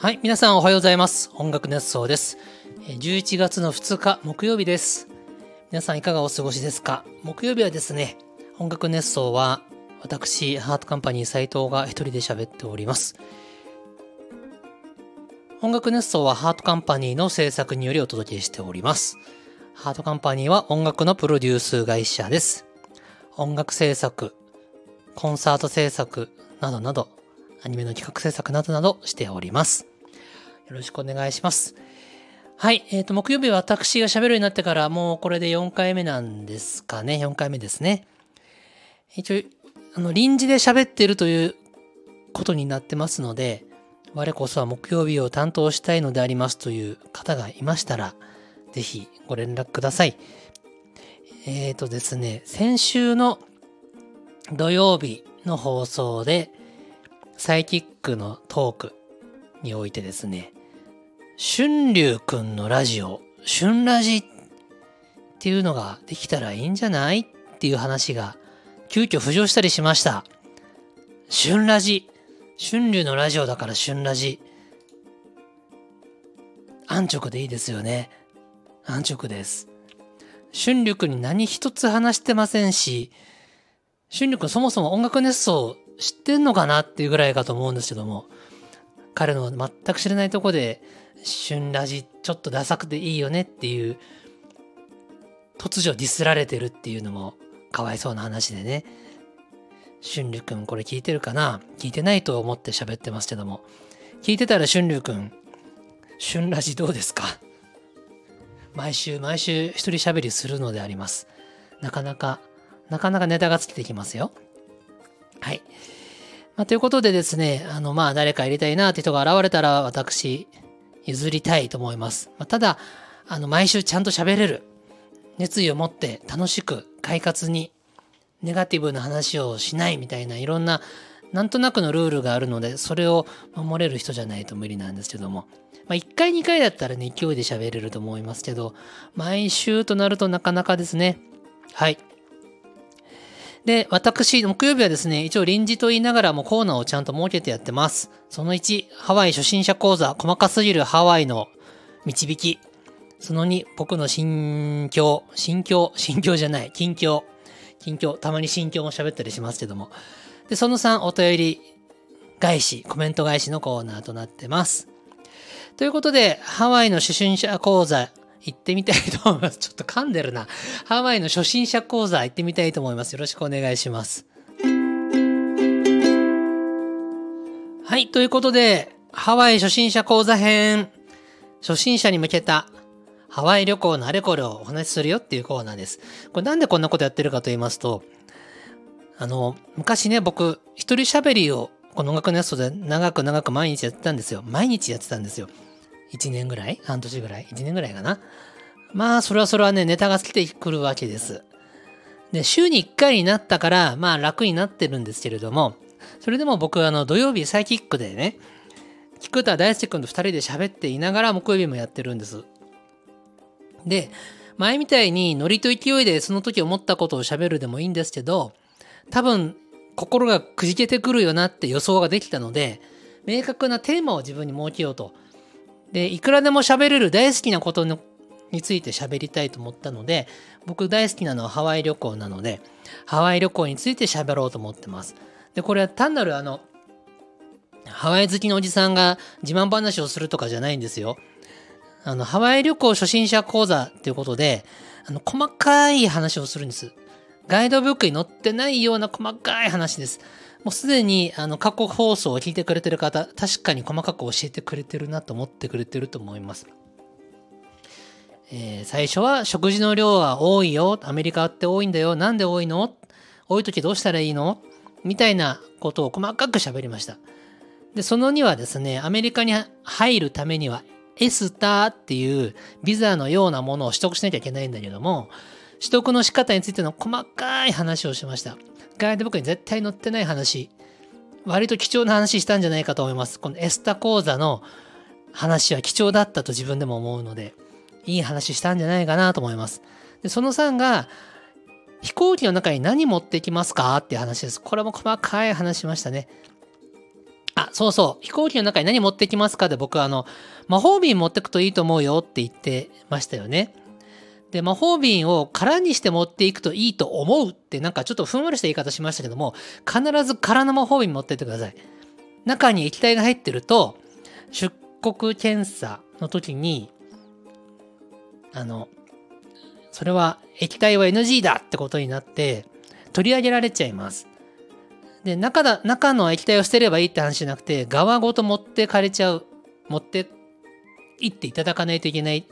はい、皆さんおはようございます。音楽熱奏です。11月の2日木曜日です。皆さんいかがお過ごしですか？木曜日はですね、音楽熱奏は私、ハートカンパニー斉藤が一人で喋っております。音楽熱奏はハートカンパニーの制作によりお届けしております。ハートカンパニーは音楽のプロデュース会社です。音楽制作、コンサート制作などなど、アニメの企画制作などなどしております。よろしくお願いします。はい。えっ、と、木曜日は私が喋るようになってからもうこれで4回目なんですかね。4回目ですね。一応、あの、臨時で喋ってるということになってますので、我こそは木曜日を担当したいのでありますという方がいましたら、ぜひご連絡ください。えっ、とですね、先週の土曜日の放送で、サイキックのトークにおいてですね、春龍くんのラジオ、春ラジっていうのができたらいいんじゃないっていう話が急遽浮上したりしました。春ラジ。春龍のラジオだから春ラジ。安直でいいですよね。安直です。春龍くんに何一つ話してませんし、春龍くんそもそも音楽熱奏知ってんのかなっていうぐらいかと思うんですけども、彼の全く知らないとこで、春ラジちょっとダサくていいよねっていう、突如ディスられてるっていうのもかわいそうな話でね。春龍くんこれ聞いてるかな？聞いてないと思って喋ってますけども。聞いてたら春龍くん、春ラジどうですか？毎週毎週一人喋りするのであります。なかなか、なかなかネタがつきてきますよ。はい。まあ、ということでですね、あの、まあ、誰か入れたいなって人が現れたら、私、譲りたいと思います。まあ、ただ、あの、毎週ちゃんと喋れる。熱意を持って楽しく、快活に、ネガティブな話をしないみたいな、いろんな、なんとなくのルールがあるので、それを守れる人じゃないと無理なんですけども。まあ、1回2回だったらね、勢いで喋れると思いますけど、毎週となるとなかなかですね。はい。で、私、木曜日はですね、一応臨時と言いながらもコーナーをちゃんと設けてやってます。その1、ハワイ初心者講座、細かすぎるハワイの導き。その2、僕の心境、心境、心境じゃない、近況。近況、たまに心境も喋ったりしますけども。で、その3、お便り返し、コメント返しのコーナーとなってます。ということで、ハワイの初心者講座、行ってみたいと思います。ちょっと噛んでるな。ハワイの初心者講座行ってみたいと思います。よろしくお願いします。はい、ということで、ハワイ初心者講座編、初心者に向けたハワイ旅行のあれこれをお話しするよっていうコーナーです。これなんでこんなことやってるかと言いますと、あの、昔ね、僕、一人喋りをこの音楽のやつで長く長く毎日やってたんですよ。毎日やってたんですよ。1年ぐらい？半年ぐらい ?1 年ぐらいかな？まあ、それはそれはね、ネタが尽きてくるわけです。で、週に1回になったから、まあ楽になってるんですけれども、それでも僕、あの、土曜日サイキックでね、菊田大輔君と2人で喋っていながら木曜日もやってるんです。で、前みたいにノリと勢いでその時思ったことを喋るでもいいんですけど、多分、心がくじけてくるよなって予想ができたので、明確なテーマを自分に設けようと。で、いくらでも喋れる大好きなことについて喋りたいと思ったので、僕大好きなのはハワイ旅行なので、ハワイ旅行について喋ろうと思ってます。で、これは単なるあの、ハワイ好きのおじさんが自慢話をするとかじゃないんですよ。あの、ハワイ旅行初心者講座っていうことで、あの、細かい話をするんです。ガイドブックに載ってないような細かい話です。もうすでにあの過去放送を聞いてくれてる方、確かに細かく教えてくれてるなと思ってくれてると思います。えー最初は食事の量は多いよ。アメリカって多いんだよ。なんで多いの？多い時どうしたらいいの？みたいなことを細かく喋りました。で、その2はですね、アメリカに入るためにはエスターっていうビザのようなものを取得しなきゃいけないんだけども、取得の仕方についての細かい話をしました。ガイドブックに絶対載ってない話、割と貴重な話したんじゃないかと思います。このエスタ講座の話は貴重だったと自分でも思うので、いい話したんじゃないかなと思います。で、その3が、飛行機の中に何持ってきますかっていう話です。これも細かい話しましたね。あ、そうそう。飛行機の中に何持ってきますかで僕はあの、魔法瓶持ってくといいと思うよって言ってましたよね。で、魔法瓶を空にして持っていくといいと思うってなんかちょっとふんわりした言い方しましたけども、必ず空の魔法瓶持ってってください。中に液体が入ってると、出国検査の時に、あの、それは液体は NG だってことになって取り上げられちゃいます。で、中だ、中の液体を捨てればいいって話じゃなくて、側ごと持ってかれちゃう。持って行っていただかないといけない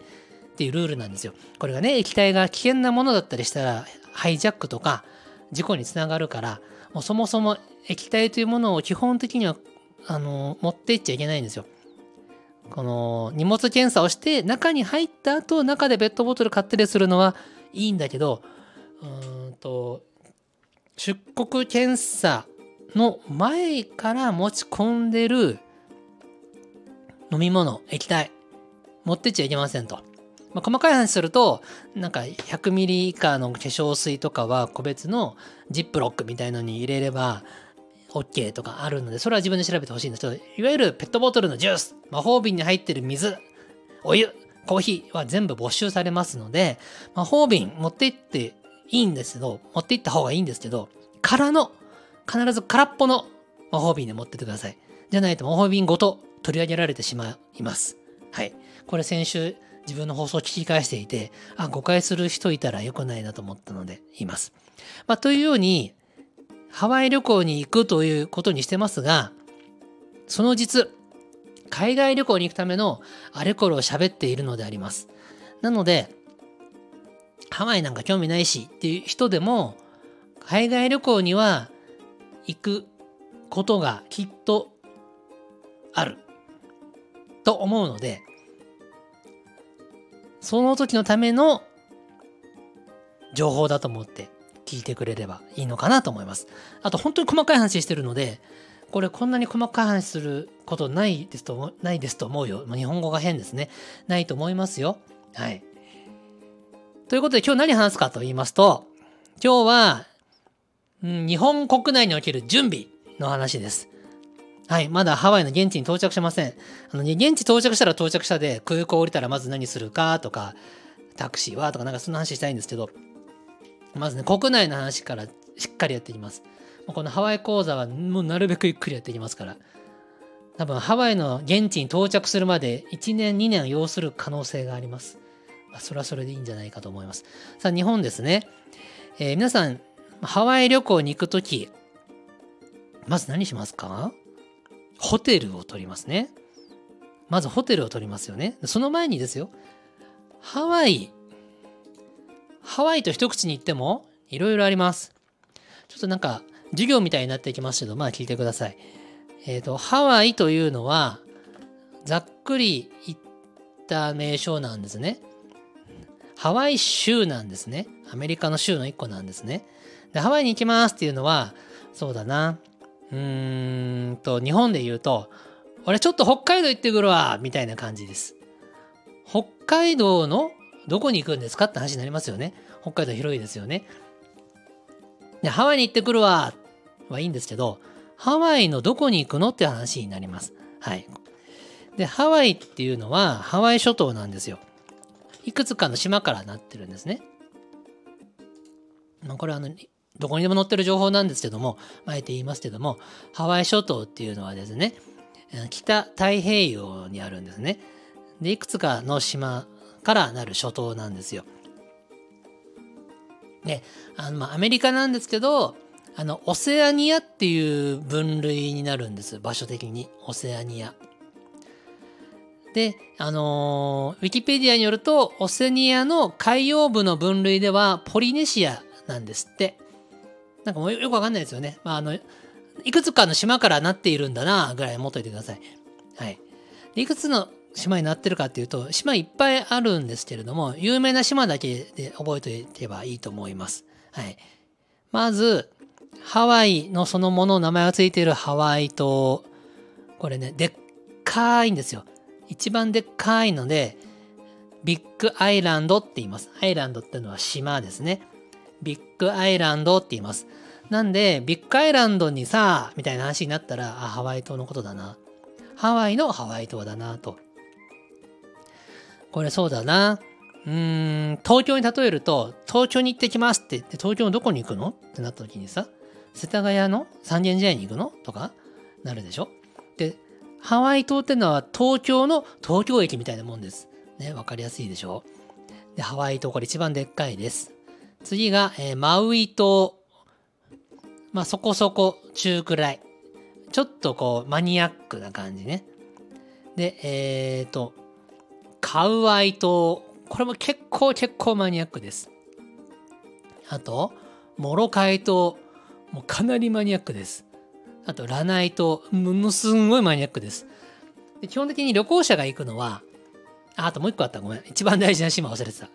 っていうルールなんですよ。これがね、液体が危険なものだったりしたら、ハイジャックとか事故につながるから、もうそもそも液体というものを基本的には、あの、持っていっちゃいけないんですよ。この荷物検査をして中に入った後中でペットボトル買ったりするのはいいんだけどうんと出国検査の前から持ち込んでる飲み物液体持ってっちゃいけませんと。まあ、細かい話するとなんか100ミリ以下の化粧水とかは個別のジップロックみたいのに入れれば OK とかあるので、それは自分で調べてほしいんですけど、いわゆるペットボトルのジュース、魔法瓶に入ってる水、お湯、コーヒーは全部没収されますので、魔法瓶持って行っていいんですけど、持って行った方がいいんですけど、空の、必ず空っぽの魔法瓶で持ってってください。じゃないと魔法瓶ごと取り上げられてしまいます。はい。これ先週自分の放送を聞き返していて、あ、誤解する人いたら良くないなと思ったので言います。まあ、というように、ハワイ旅行に行くということにしてますが、その実、海外旅行に行くためのあれこれを喋っているのであります。なので、ハワイなんか興味ないしっていう人でも、海外旅行には行くことがきっとあると思うので、その時のための情報だと思って聞いてくれればいいのかなと思います。あと本当に細かい話してるので、これこんなに細かい話することないですと、ないですと思うよ。日本語が変ですね。ないと思いますよ。はい。ということで今日何話すかと言いますと、今日は、うん、日本国内における準備の話です。はい。まだハワイの現地に到着しません。あの、ね現地到着したら到着したで、空港降りたらまず何するかとか、タクシーはとかなんかそんな話したいんですけど、まずね、国内の話からしっかりやっていきます。このハワイ講座はもうなるべくゆっくりやっていきますから。多分ハワイの現地に到着するまで1年2年要する可能性があります。まあ、それはそれでいいんじゃないかと思います。さあ日本ですね。えー、皆さん、ハワイ旅行に行くとき、まず何しますか？ホテルを取りますね。まずホテルを取りますよね。その前にですよ。ハワイハワイと一口に言ってもいろいろあります。ちょっとなんか授業みたいになってきますけど、まあ聞いてください。えっ、ー、と、ハワイというのはざっくり言った名称なんですね。ハワイ州なんですね。アメリカの州の一個なんですね。で、ハワイに行きますっていうのは、そうだな。うーんと、日本で言うと、俺ちょっと北海道行ってくるわみたいな感じです。北海道のどこに行くんですかって話になりますよね。北海道広いですよね。で、ハワイに行ってくるわはいいんですけど、ハワイのどこに行くのって話になります。はい。で、ハワイっていうのはハワイ諸島なんですよ。いくつかの島からなってるんですね。まあ、これはあの、どこにでも載ってる情報なんですけども、あえて言いますけども、ハワイ諸島っていうのはですね、北太平洋にあるんですね。で、いくつかの島からなる諸島なんですよ。で、あの、まあ、アメリカなんですけど、あの、オセアニアっていう分類になるんです。場所的に。オセアニア。で、あのー、ウィキペディアによると、オセニアの海洋部の分類では、ポリネシアなんですって。なんかもうよくわかんないですよね。まあ、あの、いくつかの島からなっているんだな、ぐらい思っといてください。はい。いくつの島になってるかっていうと、島いっぱいあるんですけれども、有名な島だけで覚えておけばいいと思います。はい。まず、ハワイのそのもの名前がついているハワイ島。これね、でっかいんですよ。一番でっかいので、ビッグアイランドって言います。アイランドっていうのは島ですね。ビッグアイランドって言います。なんで、ビッグアイランドにさ、みたいな話になったら、あ、ハワイ島のことだな。ハワイのハワイ島だな、と。これそうだな。うーん、東京に例えると、東京に行ってきますって言って、東京のどこに行くの？ってなった時にさ、世田谷の三軒茶屋に行くの？とかなるでしょ？で、ハワイ島ってのは東京の東京駅みたいなもんです。ね、わかりやすいでしょ？で、ハワイ島これ一番でっかいです。次が、えー、マウイ島。まあそこそこ中くらい。ちょっとこうマニアックな感じね。で、えっ、ー、と、カウアイ島。これも結構結構マニアックです。あと、モロカイ島。もうかなりマニアックです。あと、ラナイ島。ものすんごいマニアックです。で基本的に旅行者が行くのは、あ、あともう一個あった。ごめん。一番大事な島忘れてた。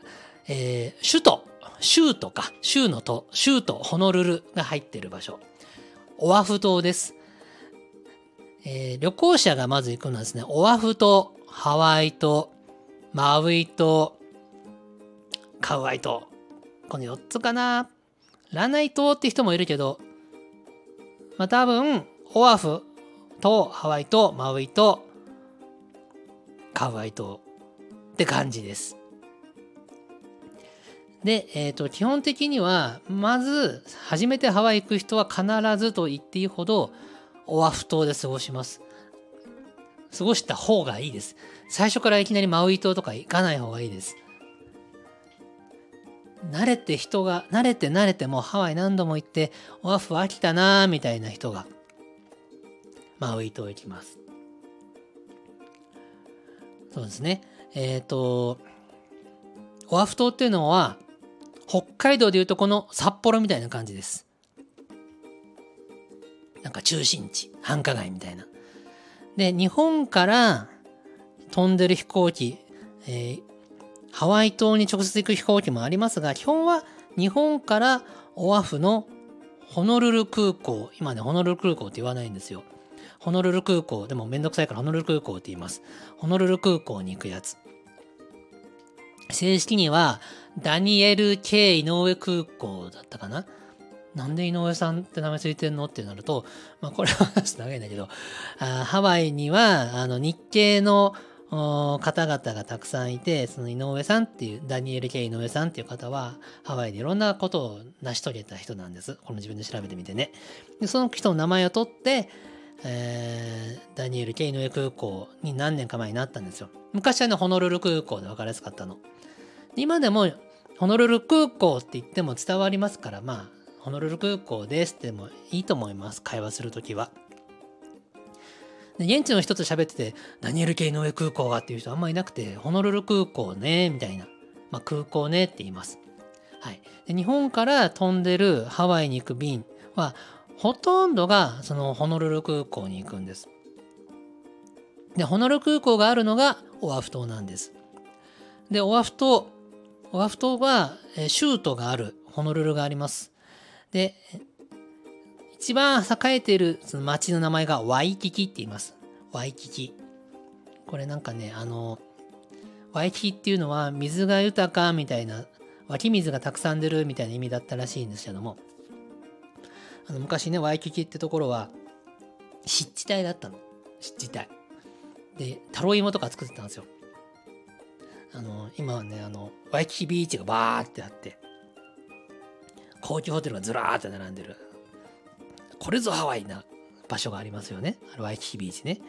えー、首都。州都か。州の都。州都ホノルルが入っている場所。オアフ島です。えー、旅行者がまず行くのはですね、オアフ島、ハワイ島、マウイ島、カウアイ島。この4つかな。ラナイ島って人もいるけど、まあ多分、オアフとハワイとマウイとカウアイ島って感じです。で、えっ、ー、と、基本的には、まず、初めてハワイ行く人は必ずと言っていいほど、オアフ島で過ごします。過ごした方がいいです。最初からいきなりマウイ島とか行かない方がいいです。慣れて人が、慣れて慣れてもハワイ何度も行って、オアフ飽きたなーみたいな人が、マウイ島行きます。そうですね。えっ、ー、と、オアフ島っていうのは、北海道でいうとこの札幌みたいな感じです。なんか中心地、繁華街みたいな。で、日本から飛んでる飛行機、えー、ハワイ島に直接行く飛行機もありますが、基本は日本からオアフのホノルル空港、今ね、ホノルル空港って言わないんですよ。ホノルル空港、でもめんどくさいからホノルル空港って言います。ホノルル空港に行くやつ。正式にはダニエル・ K・ 井上空港だったかな？なんで井上さんって名前ついてんの？ってなると、まあこれは話す長いんだけど、あハワイにはあの日系の方々がたくさんいて、その井上さんっていう、ダニエル・ケイ井上さんっていう方は、ハワイでいろんなことを成し遂げた人なんです。この自分で調べてみてね。でその人の名前を取って、えー、ダニエル・ケイ井上空港に何年か前になったんですよ。昔はね、ホノルル空港で分かりやすかったの。今でもホノルル空港って言っても伝わりますから、まあ、ホノルル空港ですってもいいと思います。会話するときは。で現地の人と喋ってて、ダニエル系の上空港がっていう人あんまいなくて、ホノルル空港ね、みたいな。まあ、空港ねって言います。はい。で日本から飛んでるハワイに行く便は、ほとんどがそのホノルル空港に行くんです。で、ホノルル空港があるのがオアフ島なんです。で、オアフ島、オアフ島は、州都があるホノルルがあります。で、一番栄えているその町の名前がワイキキって言います。ワイキキ。これなんかね、あの、ワイキキっていうのは水が豊かみたいな、湧き水がたくさん出るみたいな意味だったらしいんですけども、あの昔ね、ワイキキってところは湿地帯だったの。湿地帯。で、タロイモとか作ってたんですよ。あの、今はね、あの、ワイキキビーチがバーってあって、高級ホテルがずらーって並んでる。これぞハワイな場所がありますよね。あのワイキキビーチね。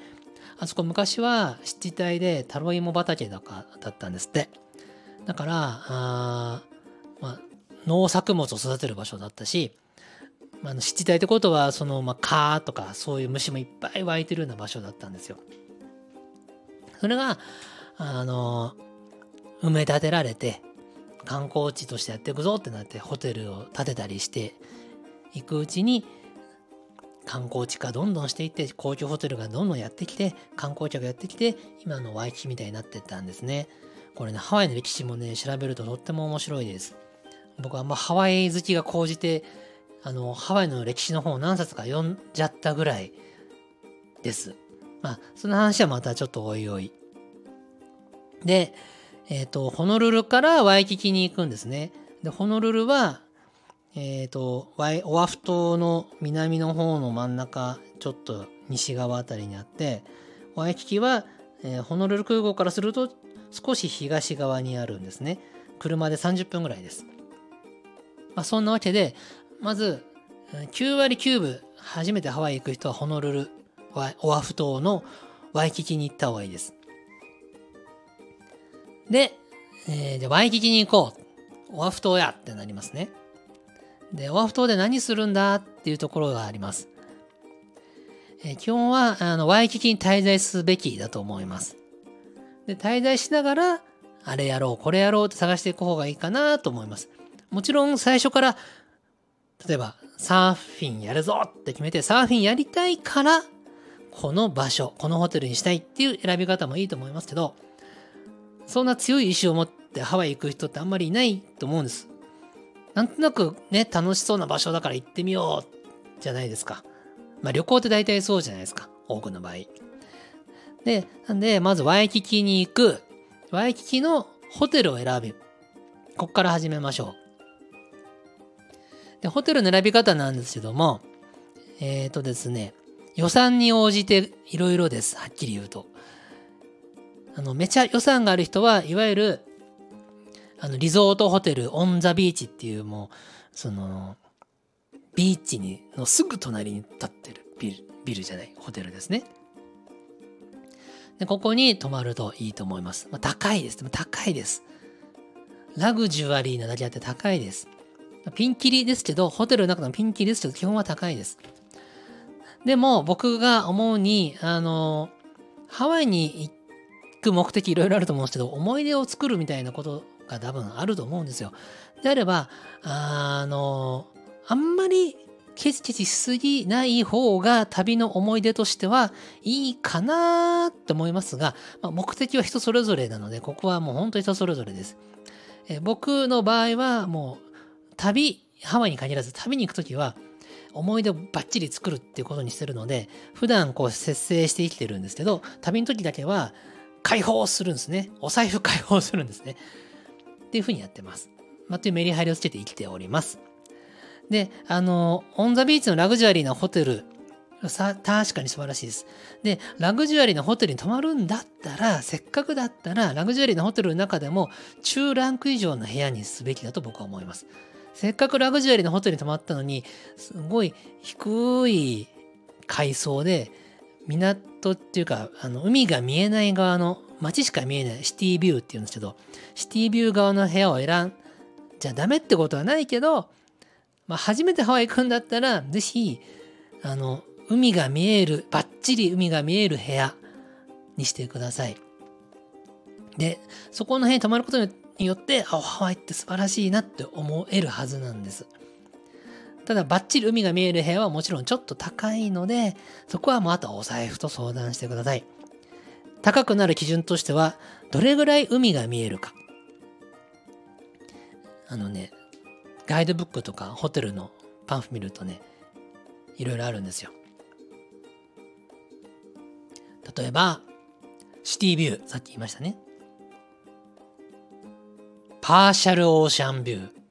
あそこ昔は湿地帯でタロイモ畑だかだったんですって。だから、あまあ、農作物を育てる場所だったし、まあ、湿地帯ってことは、その、まあ、蚊とかそういう虫もいっぱい湧いてるような場所だったんですよ。それが、あの、埋め立てられて観光地としてやっていくぞってなってホテルを建てたりしていくうちに観光地化どんどんしていって高級ホテルがどんどんやってきて観光客がやってきて今のワイキキみたいになってったんですね。これねハワイの歴史もね調べるととっても面白いです。僕はあんまハワイ好きが高じてあのハワイの歴史の本を何冊か読んじゃったぐらいです。まあその話はまたちょっとおいおい。でえっ、ー、と、ホノルルからワイキキに行くんですね。で、ホノルルは、えっ、ー、と、オアフ島の南の方の真ん中、ちょっと西側あたりにあって、ワイキキは、えー、ホノルル空港からすると少し東側にあるんですね。車で30分ぐらいです。まあ、そんなわけで、まず、9割9分、初めてハワイ行く人はホノルル、オアフ島のワイキキに行った方がいいです。で、えー、じゃワイキキに行こう。オアフ島やってなりますね。で、オアフ島で何するんだっていうところがあります。えー、基本はあのワイキキに滞在すべきだと思います。で、滞在しながら、あれやろう、これやろうって探していく方がいいかなと思います。もちろん最初から、例えばサーフィンやるぞって決めて、サーフィンやりたいから、この場所、このホテルにしたいっていう選び方もいいと思いますけど、そんな強い意志を持ってハワイ行く人ってあんまりいないと思うんです。なんとなくね、楽しそうな場所だから行ってみようじゃないですか。まあ旅行って大体そうじゃないですか。多くの場合。で、なんで、まずワイキキに行く。ワイキキのホテルを選ぶ。こっから始めましょう。で、ホテルの選び方なんですけども、えっ、ー、とですね、予算に応じていろいろです。はっきり言うと。あの、めちゃ予算がある人は、いわゆる、あの、リゾートホテル、オンザビーチっていう、もう、その、ビーチに、のすぐ隣に立ってるビル、ビルじゃない、ホテルですね。で、ここに泊まるといいと思います。まあ、高いです。でも高いです。ラグジュアリーなだけあって高いです。ピンキリですけど、ホテルの中のピンキリですけど、基本は高いです。でも、僕が思うに、あの、ハワイに行ってく目的いろいろあると思うんですけど、思い出を作るみたいなことが多分あると思うんですよ。であれば、あの、あんまりケチケチしすぎない方が旅の思い出としてはいいかなって思いますが、まあ、目的は人それぞれなので、ここはもう本当に人それぞれです。え僕の場合はもう旅、ハワイに限らず旅に行くときは思い出をバッチリ作るっていうことにしてるので、普段こう節制して生きてるんですけど、旅の時だけは解放するんですね。お財布解放するんですね。っていうふうにやってます。まあ、というメリハリをつけて生きております。で、あの、オンザビーチのラグジュアリーなホテル、さ確かに素晴らしいです。で、ラグジュアリーなホテルに泊まるんだったら、せっかくだったら、ラグジュアリーなホテルの中でも、中ランク以上の部屋にすべきだと僕は思います。せっかくラグジュアリーなホテルに泊まったのに、すごい低い階層で、っていうか、あの海が見えない側の、街しか見えないシティビューっていうんですけど、シティビュー側の部屋を選んじゃダメってことはないけど、まあ、初めてハワイ行くんだったら、ぜひ、あの、海が見える、バッチリ海が見える部屋にしてください。で、そこの辺に泊まることによって、あ、ハワイって素晴らしいなって思えるはずなんです。ただ、バッチリ海が見える部屋はもちろんちょっと高いので、そこはもうあとはお財布と相談してください。高くなる基準としては、どれぐらい海が見えるか。あのね、ガイドブックとかホテルのパンフ見るとね、いろいろあるんですよ。例えば、シティビュー、さっき言いましたね。パーシャルオーシャンビュー。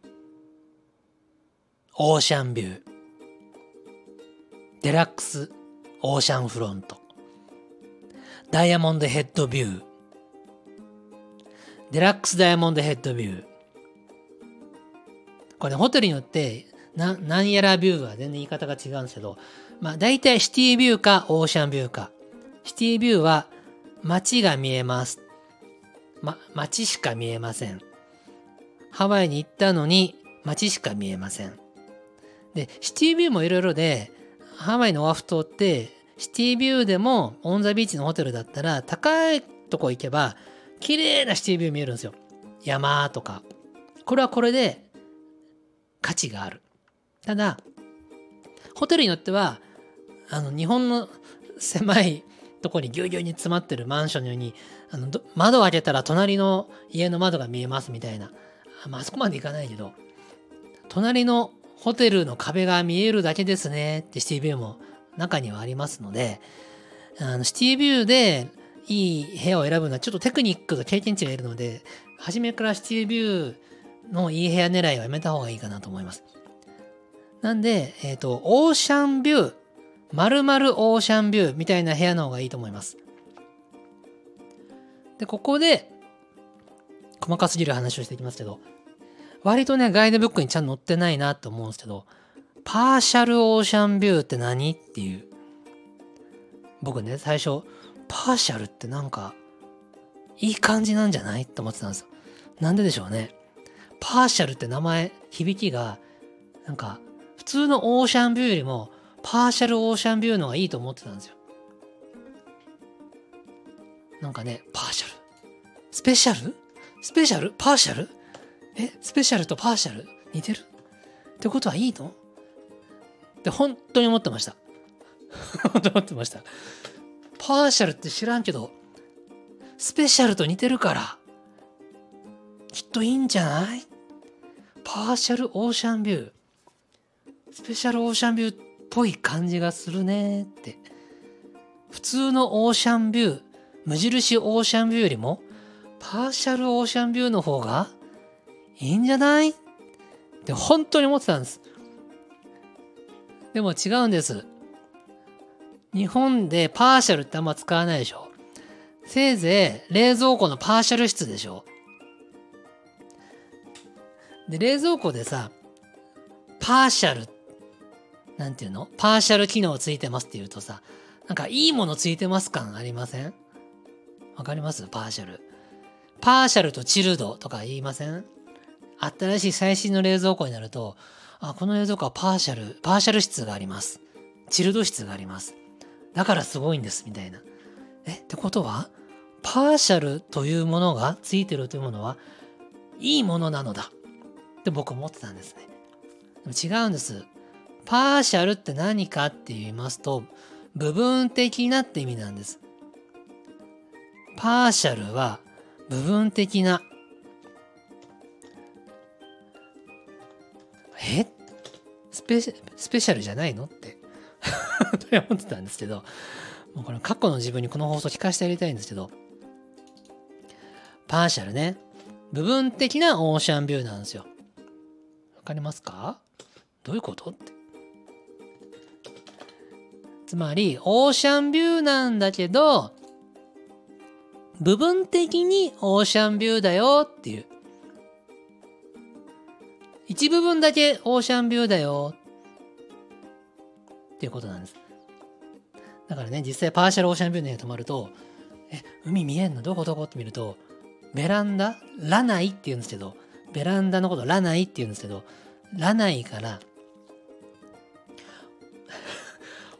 オーシャンビュー。デラックスオーシャンフロント。ダイヤモンドヘッドビュー。デラックスダイヤモンドヘッドビュー。これ、ね、ホテルによってな、何やらビューは全然言い方が違うんですけど、まあ大体シティビューかオーシャンビューか。シティビューは街が見えます。ま、街しか見えません。ハワイに行ったのに街しか見えません。で、シティビューもいろいろで、ハワイのオアフ島って、シティビューでもオンザビーチのホテルだったら、高いとこ行けば、綺麗なシティビュー見えるんですよ。山とか。これはこれで価値がある。ただ、ホテルによっては、あの、日本の狭いとこにぎゅうぎゅうに詰まってるマンションのように、あの窓を開けたら隣の家の窓が見えますみたいな。まあ、そこまでいかないけど、隣のホテルの壁が見えるだけですねってシティビューも中にはありますので、あのシティビューでいい部屋を選ぶのはちょっとテクニックと経験値がいるので、初めからシティビューのいい部屋狙いはやめた方がいいかなと思います。なんで、えっ、と、オーシャンビュー、丸々オーシャンビューみたいな部屋の方がいいと思います。で、ここで、細かすぎる話をしていきますけど、割とね、ガイドブックにちゃんと載ってないなと思うんですけど、パーシャルオーシャンビューって何っていう。僕ね、最初、パーシャルってなんか、いい感じなんじゃないって思ってたんですよ。なんででしょうね。パーシャルって名前、響きが、なんか、普通のオーシャンビューよりも、パーシャルオーシャンビューの方がいいと思ってたんですよ。なんかね、パーシャル。スペシャル？スペシャル？パーシャル？え、スペシャルとパーシャル？似てる？ってことはいいの？って本当に思ってました。本当に思ってました。パーシャルって知らんけど、スペシャルと似てるから、きっといいんじゃない？パーシャルオーシャンビュー。スペシャルオーシャンビューっぽい感じがするねって。普通のオーシャンビュー、無印オーシャンビューよりも、パーシャルオーシャンビューの方がいいんじゃない？って本当に思ってたんです。でも違うんです。日本でパーシャルってあんま使わないでしょ。せいぜい冷蔵庫のパーシャル室でしょ。で、冷蔵庫でさ、パーシャル、なんていうの？パーシャル機能ついてますって言うとさ、なんかいいものついてます感ありません？わかります？パーシャル。パーシャルとチルドとか言いません？新しい最新の冷蔵庫になると、あ、この冷蔵庫はパーシャル、パーシャル室があります。チルド室があります。だからすごいんです、みたいな。え、ってことは、パーシャルというものがついてるというものは、いいものなのだ。って僕思ってたんですね。でも違うんです。パーシャルって何かって言いますと、部分的なって意味なんです。パーシャルは部分的なえ？スペシャルじゃないの？って 思ってたんですけど、もうこの過去の自分にこの放送聞かせてやりたいんですけど、パーシャルね、部分的なオーシャンビューなんですよ。わかりますか？どういうこと？って。つまり、オーシャンビューなんだけど、部分的にオーシャンビューだよっていう。一部分だけオーシャンビューだよ。っていうことなんです。だからね、実際パーシャルオーシャンビューの家に泊まると、え、海見えんの？どこどこ？って見ると、ベランダ？ラナイって言うんですけど、ベランダのことラナイって言うんですけど、ラナイから、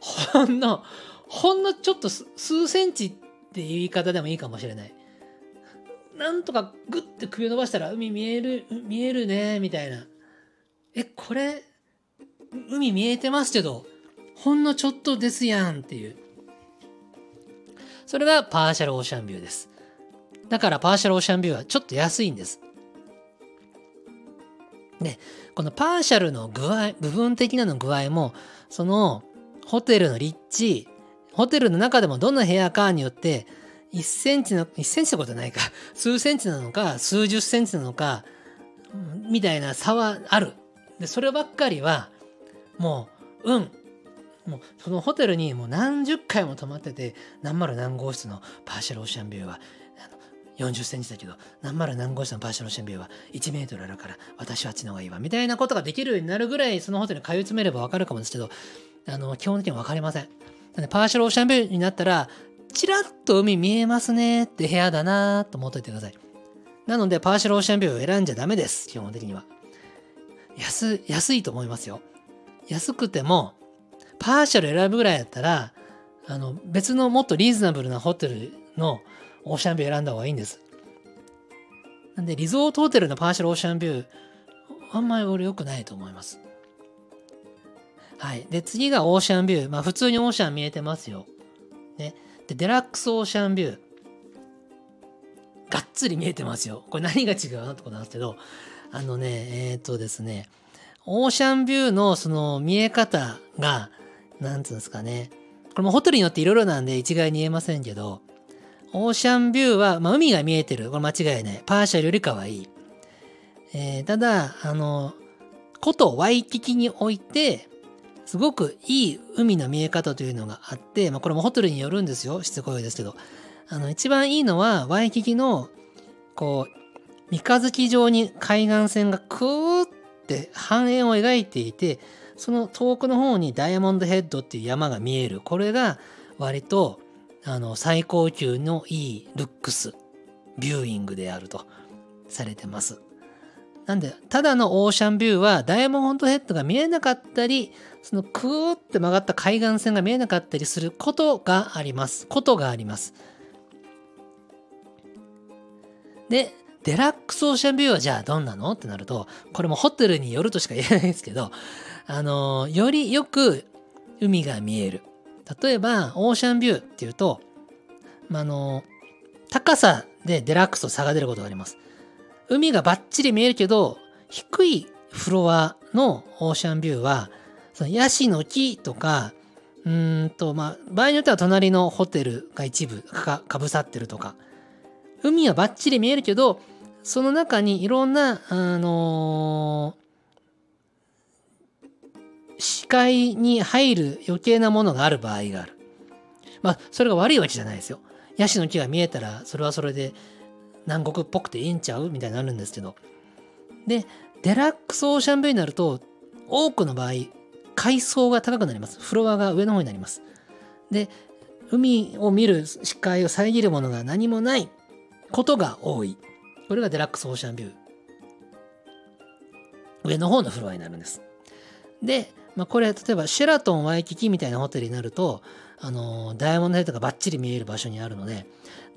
ほんの、ほんのちょっと数センチって言い方でもいいかもしれない。なんとかグッて首を伸ばしたら海見える、見えるね、みたいな。え、これ、海見えてますけど、ほんのちょっとですやんっていう。それがパーシャルオーシャンビューです。だからパーシャルオーシャンビューはちょっと安いんです。で、このパーシャルの具合、部分的なの具合も、そのホテルの立地、ホテルの中でもどの部屋かによって、1センチの、1センチってことないか、数センチなのか、数十センチなのか、みたいな差はある。で、そればっかりは、もう、うん。もう、そのホテルにもう何十回も泊まってて、何丸何号室のパーシャルオーシャンビューは、40センチだけど、何丸何号室のパーシャルオーシャンビューは1メートルあるから、私はあっちの方がいいわ。みたいなことができるようになるぐらい、そのホテルに通い詰めればわかるかもですけど、あの、基本的にはわかりません。なんで、パーシャルオーシャンビューになったら、ちらっと海見えますねって部屋だなと思っといてください。なので、パーシャルオーシャンビューを選んじゃダメです。基本的には。安、安いと思いますよ。安くても、パーシャル選ぶぐらいやったら、あの、別のもっとリーズナブルなホテルのオーシャンビュー選んだ方がいいんです。なんで、リゾートホテルのパーシャルオーシャンビュー、あんまり俺良くないと思います。はい。で、次がオーシャンビュー。まあ、普通にオーシャン見えてますよ。ね。で、デラックスオーシャンビュー。がっつり見えてますよ。これ何が違うなってことなんですけど、あのね、えっ、ー、とですね、オーシャンビューのその見え方が、なんつうんですかね。これもホテルによっていろいろなんで一概に言えませんけど、オーシャンビューは、まあ、海が見えてる。これ間違いない。パーシャルよりかはいい。えー、ただ、あの、古都ワイキキにおいて、すごくいい海の見え方というのがあって、まあ、これもホテルによるんですよ。しつこいですけど。あの、一番いいのは、ワイキキの、こう、三日月状に海岸線がクーって半円を描いていて、その遠くの方にダイヤモンドヘッドっていう山が見える。これが割と、あの、最高級のいいルックス、ビューイングであるとされてます。なんで、ただのオーシャンビューはダイヤモンドヘッドが見えなかったり、そのクーって曲がった海岸線が見えなかったりすることがあります。ことがあります。で、デラックスオーシャンビューはじゃあどんなの？ってなると、これもホテルによるとしか言えないですけど、あの、よりよく海が見える。例えば、オーシャンビューっていうと、まあの、高さでデラックスと差が出ることがあります。海がバッチリ見えるけど、低いフロアのオーシャンビューは、そのヤシの木とか、うんと、まあ、場合によっては隣のホテルが一部かかぶさってるとか、海はバッチリ見えるけど、その中にいろんな、あのー、視界に入る余計なものがある場合がある。まあ、それが悪いわけじゃないですよ。ヤシの木が見えたら、それはそれで南国っぽくていいんちゃう？みたいになるんですけど。で、デラックスオーシャンビューになると、多くの場合、階層が高くなります。フロアが上の方になります。で、海を見る視界を遮るものが何もないことが多い。これがデラックスオーシャンビュー。上の方のフロアになるんです。で、まあ、これ、例えばシェラトンワイキキみたいなホテルになると、あの、ダイヤモンドヘッドがバッチリ見える場所にあるので、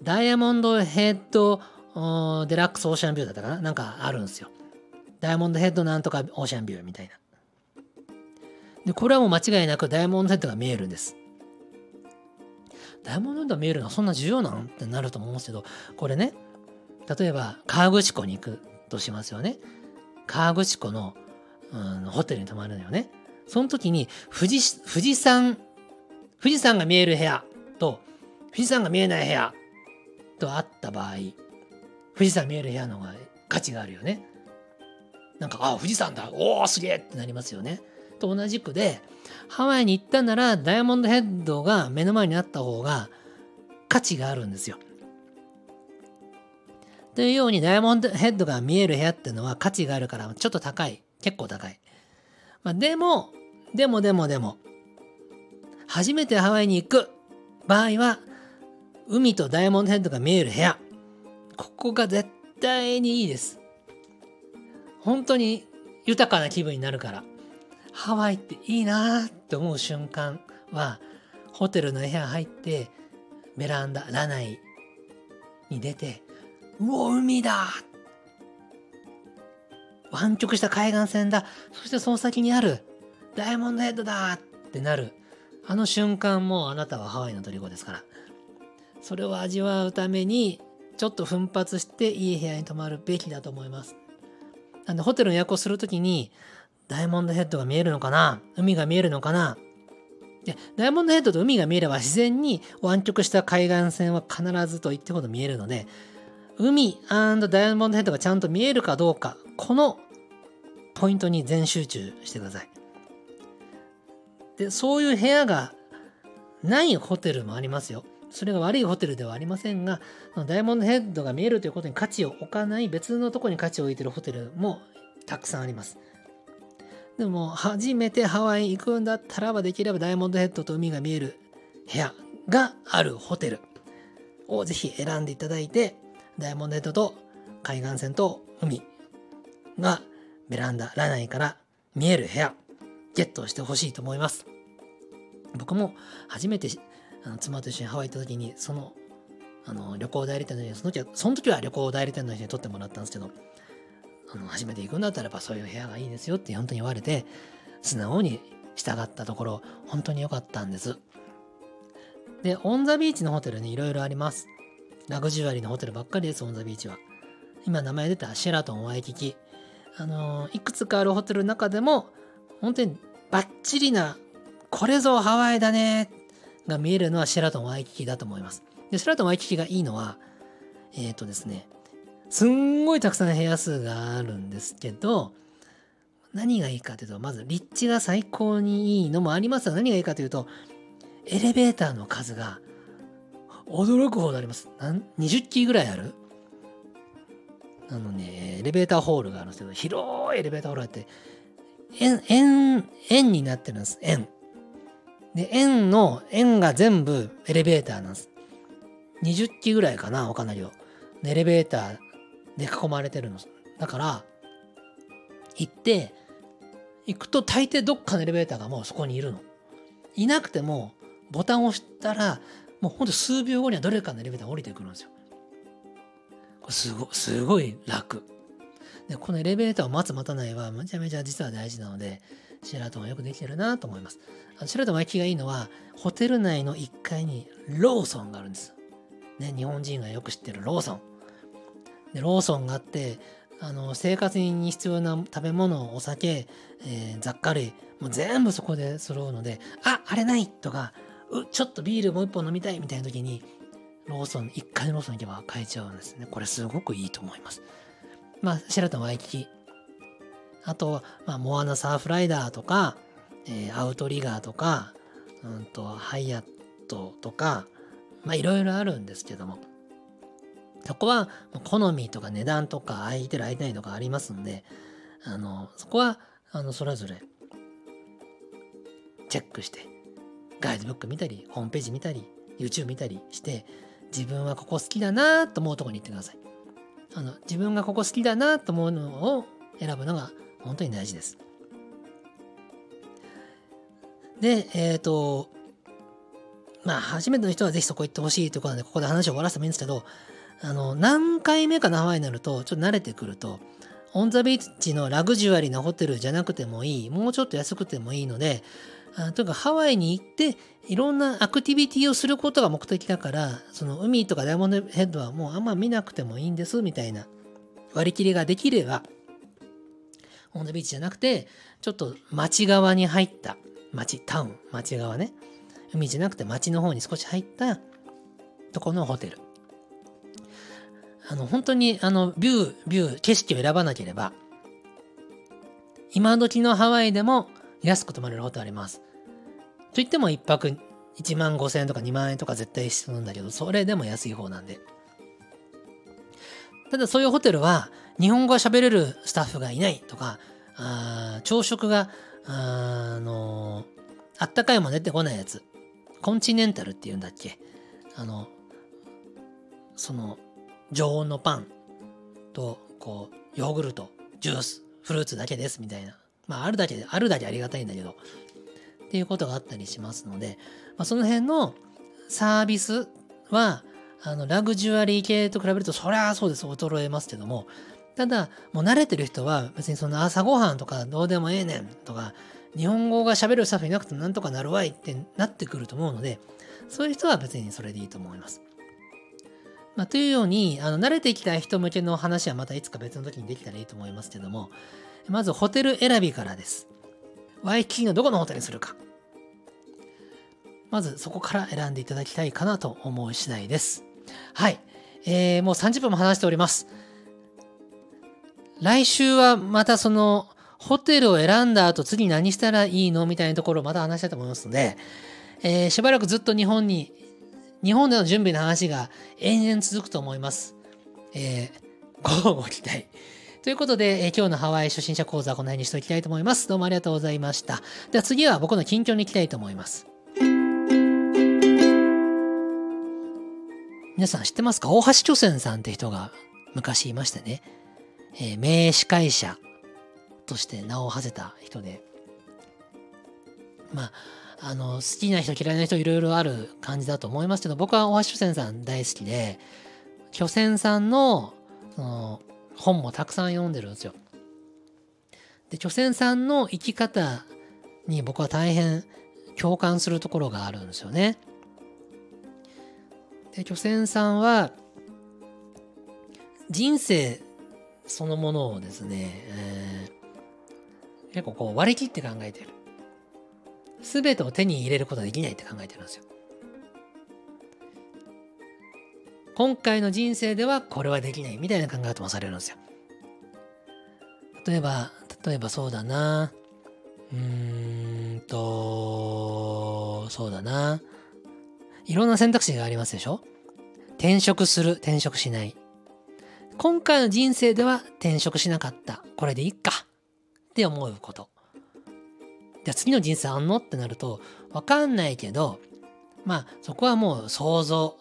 ダイヤモンドヘッドデラックスオーシャンビューだったかな？なんかあるんですよ。ダイヤモンドヘッドなんとかオーシャンビューみたいな。で、これはもう間違いなくダイヤモンドヘッドが見えるんです。ダイヤモンドヘッドが見えるのはそんな重要なん？ってなると思うんですけど、これね、例えば河口湖に行くとしますよね。河口湖の、うん、ホテルに泊まるのよね。その時に富士富士山、富士山が見える部屋と富士山が見えない部屋とあった場合、富士山見える部屋の方が価値があるよね。なんか、あ、富士山だ、おお、すげえってなりますよね。と同じくで、ハワイに行ったならダイヤモンドヘッドが目の前にあった方が価値があるんですよ。というようにダイヤモンドヘッドが見える部屋っていうのは価値があるからちょっと高い。結構高い。まあ、でも、でもでもでも、初めてハワイに行く場合は、海とダイヤモンドヘッドが見える部屋。ここが絶対にいいです。本当に豊かな気分になるから。ハワイっていいなーって思う瞬間は、ホテルの部屋入って、ベランダ、ラナイに出て、うお、海だ湾曲した海岸線だそしてその先にあるダイヤモンドヘッドだってなる。あの瞬間もあなたはハワイの虜ですから。それを味わうために、ちょっと奮発していい部屋に泊まるべきだと思います。なんでホテルの予約をするときに、ダイヤモンドヘッドが見えるのかな？海が見えるのかな？でダイヤモンドヘッドと海が見えれば自然に湾曲した海岸線は必ずと言ってほど見えるので、海ダイヤモンドヘッドがちゃんと見えるかどうか、このポイントに全集中してください。で、そういう部屋がないホテルもありますよ。それが悪いホテルではありませんが、ダイヤモンドヘッドが見えるということに価値を置かない別のところに価値を置いているホテルもたくさんあります。でも、初めてハワイ行くんだったらばできればダイヤモンドヘッドと海が見える部屋があるホテルをぜひ選んでいただいて、ダイヤモンドヘッドと海岸線と海がベランダ、ラナイから見える部屋、ゲットしてほしいと思います。僕も初めてあの妻と一緒にハワイ行った時に、その、あの、旅行代理店の人に、その時は、その時は旅行代理店の人に撮ってもらったんですけど、あの、初めて行くんだったらばそういう部屋がいいですよって本当に言われて、素直に従ったところ、本当に良かったんです。で、オンザビーチのホテルにいろいろあります。ラグジュアリーのホテルばっかりです、オンザビーチは。今名前出たシェラトンワイキキ。あのいくつかあるホテルの中でも、本当にバッチリな、これぞハワイだねが見えるのはシェラトンワイキキだと思います。で、シェラトンワイキキがいいのは、えっ、ー、とですね、すんごいたくさん部屋数があるんですけど、何がいいかというと、まず立地が最高にいいのもありますが、何がいいかというと、エレベーターの数が驚くほどあります。20機ぐらいある？あのね、エレベーターホールがあるんですけど、広いエレベーターホールがあって、円、円、円になってるんです。円。で、円の、円が全部エレベーターなんです。20機ぐらいかなわかんないけど。エレベーターで囲まれてるの。だから、行って、行くと大抵どっかのエレベーターがもうそこにいるの。いなくても、ボタンを押したら、もうほんと数秒後にはどれかのエレベーター降りてくるんですよ。これすごすごい楽。で、このエレベーターを待つ待たないはめちゃめちゃ実は大事なので、シェラトンはよくできてるなと思います。あのシェラトンワイキキがいいのは、ホテル内の1階にローソンがあるんです。ね、日本人がよく知ってるローソン。で、ローソンがあって、あの生活に必要な食べ物、お酒、えー、雑貨類、もう全部そこで揃うので、あ、あれないとか、う、ちょっとビールもう一本飲みたいみたいな時に、ローソン、1階のローソン行けば買えちゃうんですね。これすごくいいと思います。まあ、シェラトンワイキキ。あと、まあ、モアナサーフライダーとか、えー、アウトリガーとか、うんと、ハイアットとか、まあ、いろいろあるんですけども、そこは好みとか値段とか空いてる空いてないとかありますんで、あの、そこは、あの、それぞれチェックして、ガイドブック見たり、ホームページ見たり、YouTube 見たりして、自分はここ好きだなと思うところに行ってください。あの、自分がここ好きだなと思うのを選ぶのが本当に大事です。で、えっ、ー、と、まあ、初めての人はぜひそこ行ってほしいということで、ここで話を終わらせてもいいんですけど、あの、何回目かのハワイになると、ちょっと慣れてくると、オンザビーチのラグジュアリーなホテルじゃなくてもいい、もうちょっと安くてもいいので、あというかハワイに行っていろんなアクティビティをすることが目的だからその海とかダイヤモンドヘッドはもうあんま見なくてもいいんですみたいな割り切りができればオンザビーチじゃなくてちょっと町側に入った町タウン町側ね海じゃなくて町の方に少し入ったとこのホテルあの、本当に、あの、ビュー、ビュー、景色を選ばなければ、今時のハワイでも安く泊まれるホテルあります。と言っても一泊1万5千円とか2万円とか絶対必要なんだけど、それでも安い方なんで。ただそういうホテルは、日本語が喋れるスタッフがいないとか、あ朝食が、あのあったかいも出てこないやつ。コンチネンタルって言うんだっけあの、その、常温のパンと、こう、ヨーグルト、ジュース、フルーツだけですみたいな。まあ、あるだけで、あるだけありがたいんだけど、っていうことがあったりしますので、まあ、その辺のサービスは、あの、ラグジュアリー系と比べると、そりゃそうです、衰えますけども、ただ、もう慣れてる人は、別にその朝ごはんとかどうでもええねんとか、日本語が喋るスタッフいなくてなんとかなるわいってなってくると思うので、そういう人は別にそれでいいと思います。まあ、というように、あの、慣れてきた人向けの話はまたいつか別の時にできたらいいと思いますけども、まずホテル選びからです。ワイキキのどこのホテルにするか。まずそこから選んでいただきたいかなと思う次第です。はい。えー、もう30分も話しております。来週はまたその、ホテルを選んだ後次何したらいいのみたいなところをまた話したいと思いますので、えー、しばらくずっと日本に日本での準備の話が延々続くと思います。えー、ご期待。ということで、えー、今日のハワイ初心者講座はこの辺にしておきたいと思います。どうもありがとうございました。では次は僕の近況に行きたいと思います。皆さん知ってますか？大橋巨泉さんって人が昔いましてね、えー、名司会者として名を馳せた人で、まあ、あの、好きな人嫌いな人いろいろある感じだと思いますけど、僕は大橋巨泉さん大好きで、巨泉さんの、その、本もたくさん読んでるんですよ。で、巨泉さんの生き方に僕は大変共感するところがあるんですよね。で、巨泉さんは、人生そのものをですね、えー、結構こう割り切って考えてる。全てを手に入れることができないって考えてるんですよ。今回の人生ではこれはできないみたいな考え方もされるんですよ。例えば、例えばそうだな。うーんと、そうだな。いろんな選択肢がありますでしょ？転職する、転職しない。今回の人生では転職しなかった。これでいいか。って思うこと。じゃあ次の人生あんの？ってなると、わかんないけど、まあそこはもう想像。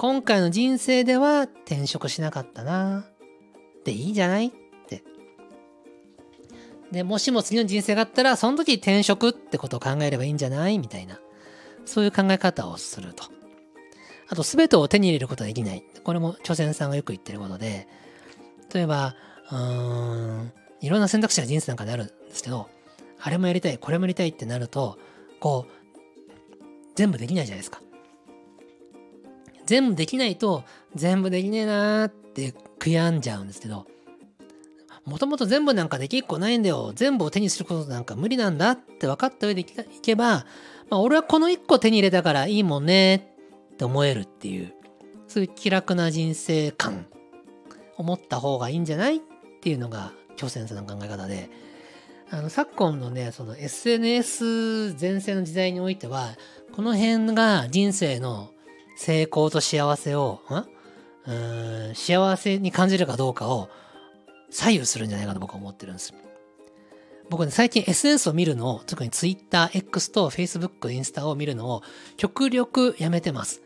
今回の人生では転職しなかったな。でいいじゃない？って。で、もしも次の人生があったら、その時転職ってことを考えればいいんじゃない？みたいな。そういう考え方をすると。あと、全てを手に入れることができない。これも、巨船さんがよく言ってることで、例えば、うーん、いろんな選択肢が人生なんかにあるんですけど、あれもやりたい、これもやりたいってなると、こう、全部できないじゃないですか。全部できないと、全部できねえなーって悔やんじゃうんですけど、もともと全部なんかできっこないんだよ。全部を手にすることなんか無理なんだって分かった上でいけば、まあ、俺はこの1個手に入れたからいいもんねって思えるっていう、そういう気楽な人生観、思った方がいいんじゃないっていうのが、京先生の考え方で、あの昨今のね、その SNS 全盛の時代においては、この辺が人生の成功と幸せを、ん？うん幸せに感じるかどうかを左右するんじゃないかと僕は思ってるんです。僕ね、最近 SNS を見るのを、特に Twitter、X と Facebook、インスタを見るのを極力やめてます。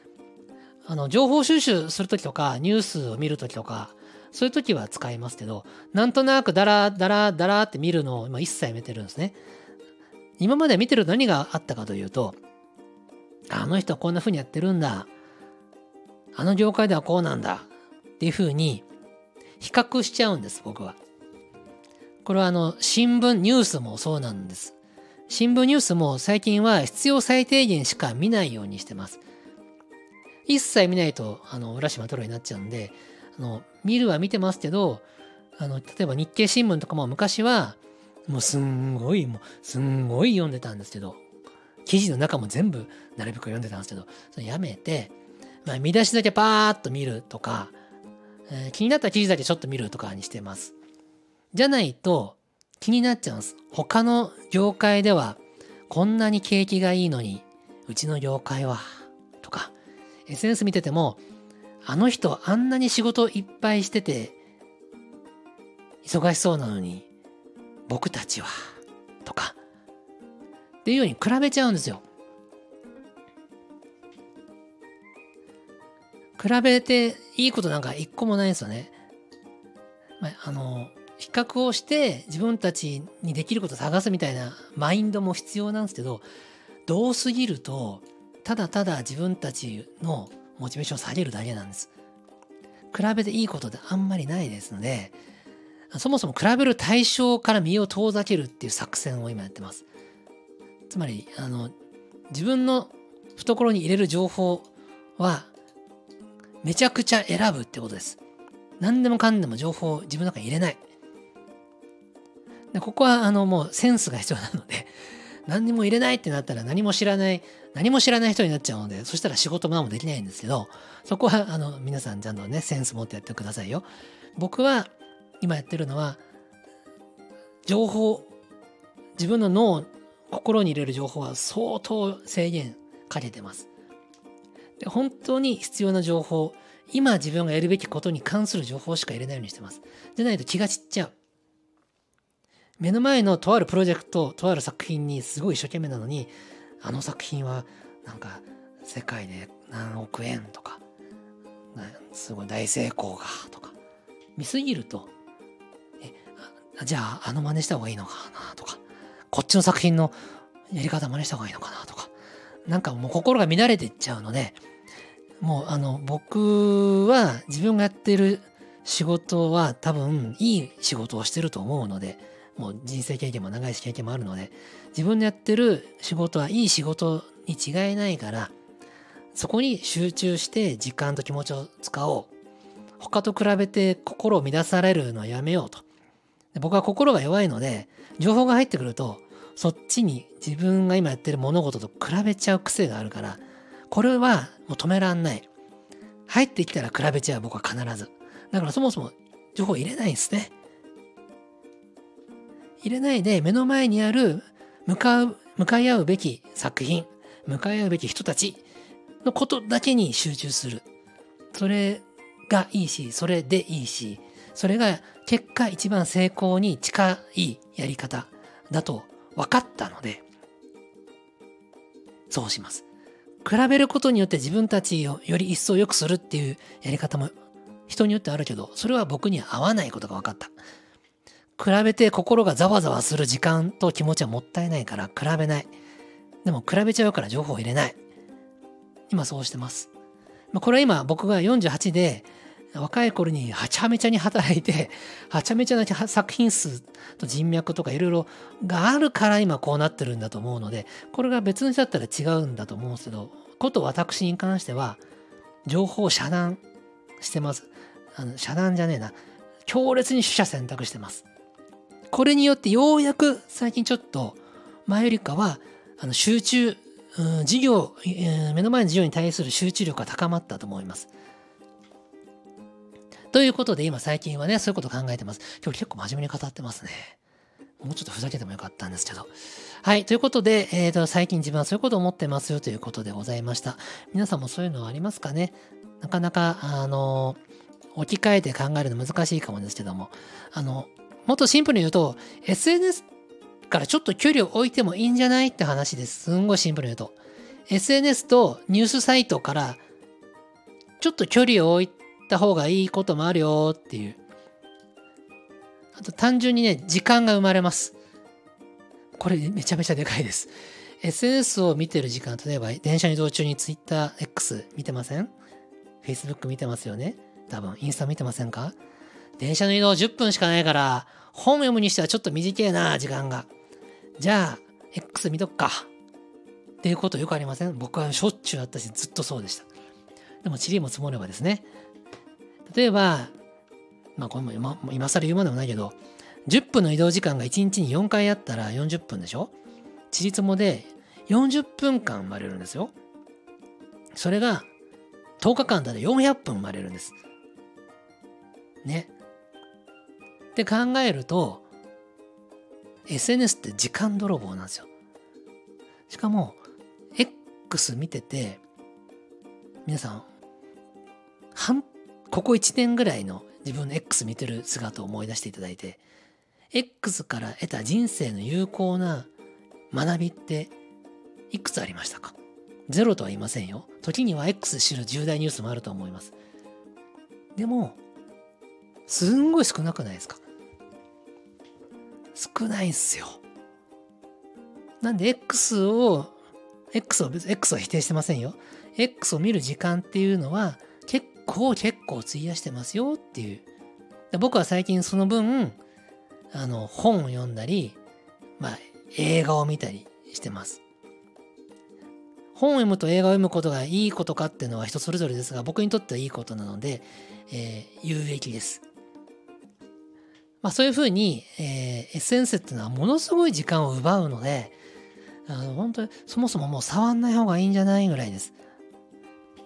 あの、情報収集するときとか、ニュースを見るときとか、そういう時は使いますけど、なんとなくダラダラダラって見るのを今一切やめてるんですね。今まで見てる何があったかというと、あの人はこんな風にやってるんだ。あの業界ではこうなんだ。っていう風に比較しちゃうんです、僕は。これはあの、新聞、ニュースもそうなんです。新聞ニュースも最近は必要最低限しか見ないようにしてます。一切見ないと、あの、浦島太郎になっちゃうんで、あの、見るは見てますけど、あの、例えば日経新聞とかも昔は、もうすんごい、もうすんごい読んでたんですけど、記事の中も全部なるべく読んでたんですけど、それやめて、まあ、見出しだけパーッと見るとか、えー、気になった記事だけちょっと見るとかにしてます。じゃないと気になっちゃうんです。他の業界ではこんなに景気がいいのに、うちの業界は、とか、SNS 見ててもあの人あんなに仕事いっぱいしてて、忙しそうなのに、僕たちは、とか、っていうように比べちゃうんですよ。比べていいことなんか一個もないんですよね。まあ、あの、比較をして自分たちにできることを探すみたいなマインドも必要なんですけど、どうすぎると、ただただ自分たちのモチベーションを下げるだけなんです。比べていいことってあんまりないですので、そもそも比べる対象から身を遠ざけるっていう作戦を今やってます。つまり、あの、自分の懐に入れる情報は、めちゃくちゃ選ぶってことです。何でもかんでも情報を自分の中に入れない。でここは、あの、もうセンスが必要なので、何にも入れないってなったら何も知らない、何も知らない人になっちゃうので、そしたら仕事も何もできないんですけど、そこは、あの、皆さんちゃんとね、センス持ってやってくださいよ。僕は、今やってるのは、情報、自分の脳、心に入れる情報は相当制限かけてます。本当に必要な情報、今自分がやるべきことに関する情報しか入れないようにしてます。じゃないと気が散っちゃう。目の前のとあるプロジェクト、とある作品にすごい一生懸命なのに、あの作品はなんか世界で何億円とか、すごい大成功がとか、見すぎると、え、じゃああの真似した方がいいのかなとか、こっちの作品のやり方真似した方がいいのかなとか、なんかもう心が乱れていっちゃうので、もうあの僕は自分がやってる仕事は多分いい仕事をしてると思うので、もう人生経験も長いし経験もあるので、自分でやってる仕事はいい仕事に違いないから、そこに集中して時間と気持ちを使おう。他と比べて心を乱されるのはやめようと。僕は心が弱いので、情報が入ってくると、そっちに自分が今やってる物事と比べちゃう癖があるから、これはもう止めらんない。入ってきたら比べちゃう僕は必ず。だからそもそも情報入れないんですね。入れないで目の前にある向かう、向かい合うべき作品、向かい合うべき人たちのことだけに集中する。それがいいし、それでいいし、それが結果一番成功に近いやり方だと分かったので、そうします。比べることによって自分たちをより一層良くするっていうやり方も人によってあるけど、それは僕には合わないことが分かった。比べて心がざわざわする時間と気持ちはもったいないから比べない。でも比べちゃうから情報を入れない。今そうしてます。これは今僕が48で若い頃にはちゃめちゃに働いて、はちゃめちゃな作品数と人脈とかいろいろがあるから今こうなってるんだと思うので、これが別の人だったら違うんだと思うんですけど、こと私に関しては、情報を遮断してます。あの遮断じゃねえな。強烈に取捨選択してます。これによってようやく最近ちょっと前よりかはあの集中、うん、事業、えー、目の前の事業に対する集中力が高まったと思います。ということで今最近はね、そういうこと考えてます。今日結構真面目に語ってますね。もうちょっとふざけてもよかったんですけど。はい。ということで、えっ、ー、と、最近自分はそういうことを思ってますよということでございました。皆さんもそういうのはありますかね？なかなか、あの、置き換えて考えるの難しいかもですけども、あの、もっとシンプルに言うと、SNS からちょっと距離を置いてもいいんじゃないって話です。すんごいシンプルに言うと。SNS とニュースサイトからちょっと距離を置いてた方がいいこともあるよっていう。あと単純にね、時間が生まれます。これめちゃめちゃでかいです。SNS を見てる時間、例えば電車に移動中に Twitter、X 見てません ?Facebook 見てますよね？多分、インスタ見てませんか？電車の移動10分しかないから、本読むにしてはちょっと短いな、時間が。じゃあ、X 見とくか。っていうことよくありません？僕はしょっちゅうあったし、ずっとそうでした。でも、塵も積もればですね、例えば、まあこれも今今更言うまでもないけど、10分の移動時間が1日に4回あったら40分でしょ？ちりつもで40分間生まれるんですよ。それが10日間だと400分生まれるんです。ね。って考えると、SNS って時間泥棒なんですよ。しかも、X 見てて、皆さん、半ここ1年ぐらいの自分の X 見てる姿を思い出していただいて X から得た人生の有効な学びっていくつありましたか？ゼロとは言いませんよ。時には X 知る重大ニュースもあると思います。でも、すんごい少なくないですか？少ないんすよ。なんで X を、X を、X は否定してませんよ。X を見る時間っていうのは構結構費やしてますよっていう。僕は最近その分、あの、本を読んだり、まあ、映画を見たりしてます。本を読むと映画を読むことがいいことかっていうのは人それぞれですが、僕にとってはいいことなので、えー、有益です。まあ、そういうふうに、えー、SNS っていうのはものすごい時間を奪うので、あの本当にそもそももう触んない方がいいんじゃないぐらいです。